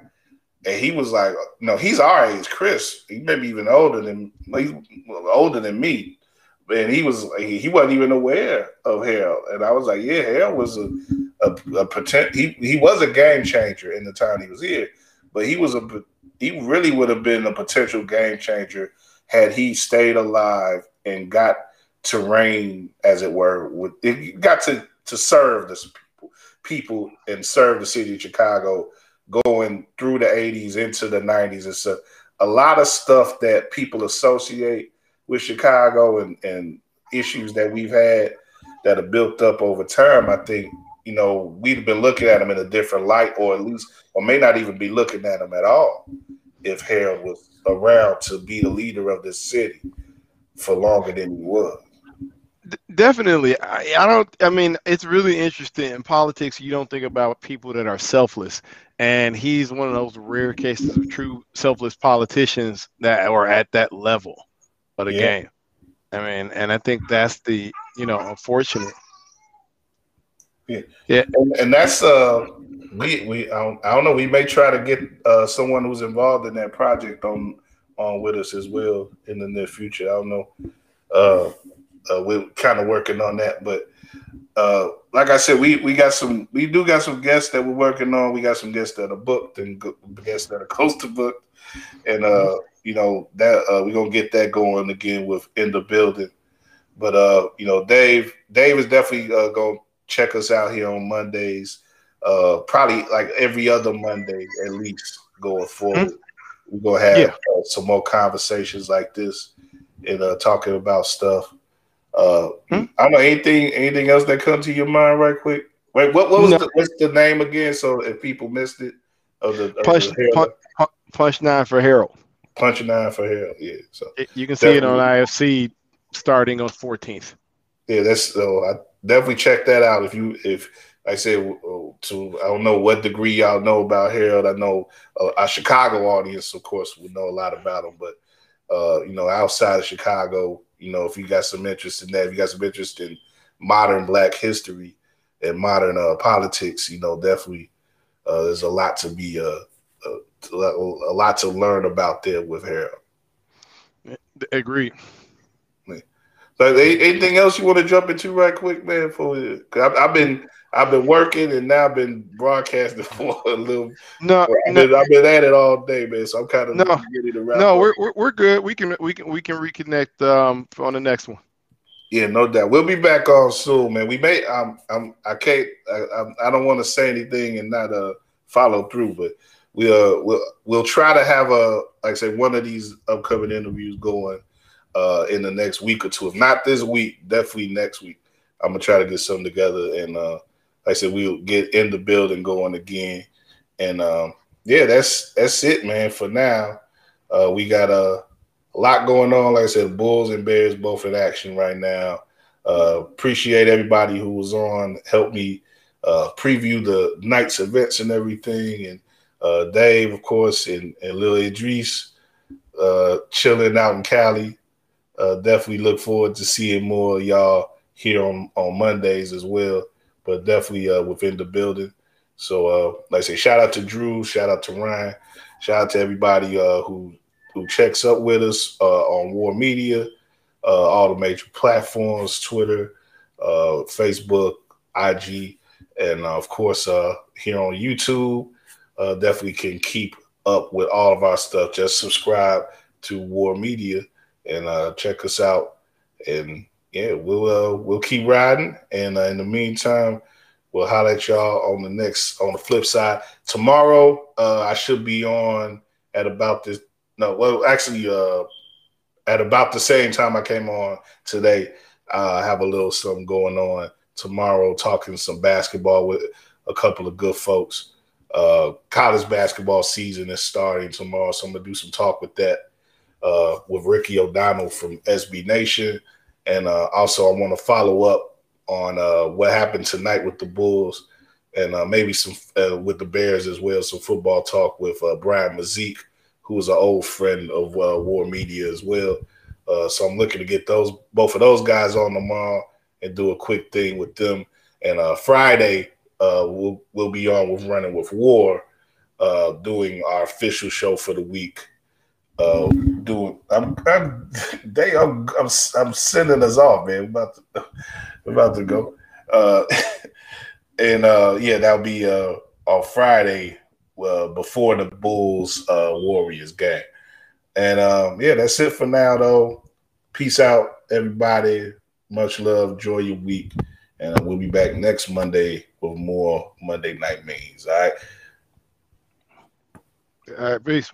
And he was like, "No, he's our age, Chris. He may be even older than he's older than me, and he was he, wasn't even aware of Harold. And I was like, yeah, Harold was a a, a potent. He he was a game changer in the time he was here, but he was a he really would have been a potential game changer had he stayed alive and got to reign, as it were, with it got to to serve the people, people and serve the city of Chicago going through the 80s into the 90s. It's a, a lot of stuff that people associate with Chicago and, and issues that we've had that are built up over time. I think, you know, we've been looking at them in a different light, or at least, or may not even be looking at them at all if Harold was around to be the leader of this city for longer than he was. Definitely. I, I, don't, I mean, it's really interesting. In politics, you don't think about people that are selfless. And he's one of those rare cases of true selfless politicians that are at that level of the yeah. game. I mean, and I think that's the, you know, unfortunate. Yeah. Yeah. And, and that's, uh, we, we, I don't, I don't know, we may try to get uh, someone who's involved in that project on, on with us as well in the near future. I don't know. Uh, uh, we're kind of working on that, but uh, like I said, we we got some we do got some guests that we're working on. We got some guests that are booked and guests that are close to booked, and uh, you know that uh, we're gonna get that going again with in the building. But uh, you know, Dave Dave is definitely uh, gonna check us out here on Mondays. Uh, probably like every other Monday at least going forward. Mm-hmm. We're gonna have yeah. uh, some more conversations like this and uh, talking about stuff. Uh, hmm? I don't know anything. Anything else that comes to your mind, right quick? Wait, what, what was no. the, what's the name again? So if people missed it, of the, of punch, the punch, punch nine for Harold. Punch nine for Harold. Yeah. So you can see it on IFC starting on 14th. Yeah, that's so. I definitely check that out. If you if I said to I don't know what degree y'all know about Harold. I know uh, our Chicago audience, of course, would know a lot about him, but uh, you know, outside of Chicago, you know, if you got some interest in that, if you got some interest in modern Black history and modern uh, politics, you know, definitely uh, there's a lot to be uh a lot to learn about there with Harold. Agree. So, anything else you want to jump into right quick, man? For I've, I've been I've been working and now I've been broadcasting [LAUGHS] for a little. No, I've been, no. I've been at it all day, man. So I'm kind of no, no. We're, we're, we're good. We can we can we can reconnect um on the next one. Yeah, no doubt. We'll be back on soon, man. We may. I'm. I'm. I can't. I. I don't want to say anything and not uh follow through, but we uh we'll we'll try to have a like I say one of these upcoming interviews going uh in the next week or two. If not this week, definitely next week. I'm gonna try to get something together and uh like I said, we'll get in the building going again. And um, yeah, that's that's it, man. For now, uh, we got a, a, lot going on. Like I said, Bulls and Bears both in action right now. Uh, appreciate everybody who was on, helped me uh, preview the night's events and everything. And uh, Dave, of course, and, and Lil Idris uh, chilling out in Cali. Uh, definitely look forward to seeing more y'all here on, on Mondays as well but definitely uh, within the building. So, uh, like I say, shout out to Drew, shout out to Ryan, shout out to everybody uh, who who checks up with us uh, on War Media, uh, all the major platforms, Twitter, uh, Facebook, IG, and of course here on YouTube. Definitely can keep up with all of our stuff. Just subscribe to War Media and check us out and yeah, we'll uh, we'll keep riding, and uh, in the meantime, we'll at y'all on the next on the flip side. Tomorrow, uh, I should be on at about this. No, well, actually, uh, at about the same time I came on today. Uh, I have a little something going on tomorrow, talking some basketball with a couple of good folks. Uh, college basketball season is starting tomorrow, so I'm gonna do some talk with that uh, with Ricky O'Donnell from SB Nation. And uh, also, I want to follow up on uh, what happened tonight with the Bulls and uh, maybe some uh, with the Bears as well. Some football talk with uh, Brian Mazik, who is an old friend of uh, War Media as well. so I'm looking to get those both of those guys on tomorrow and do a quick thing with them. And Friday, we'll we'll be on with running with War, doing our official show for the week uh doing I'm I'm [LAUGHS] they I'm I'm, I'm sending us off, man. We're about to we're about to go. Uh [LAUGHS] and uh yeah, that'll be uh on Friday uh, before the Bulls uh Warriors game. And um yeah, that's it for now though. Peace out, everybody. Much love. Enjoy your week. And we'll be back next Monday with more Monday night means. All right. All right, peace.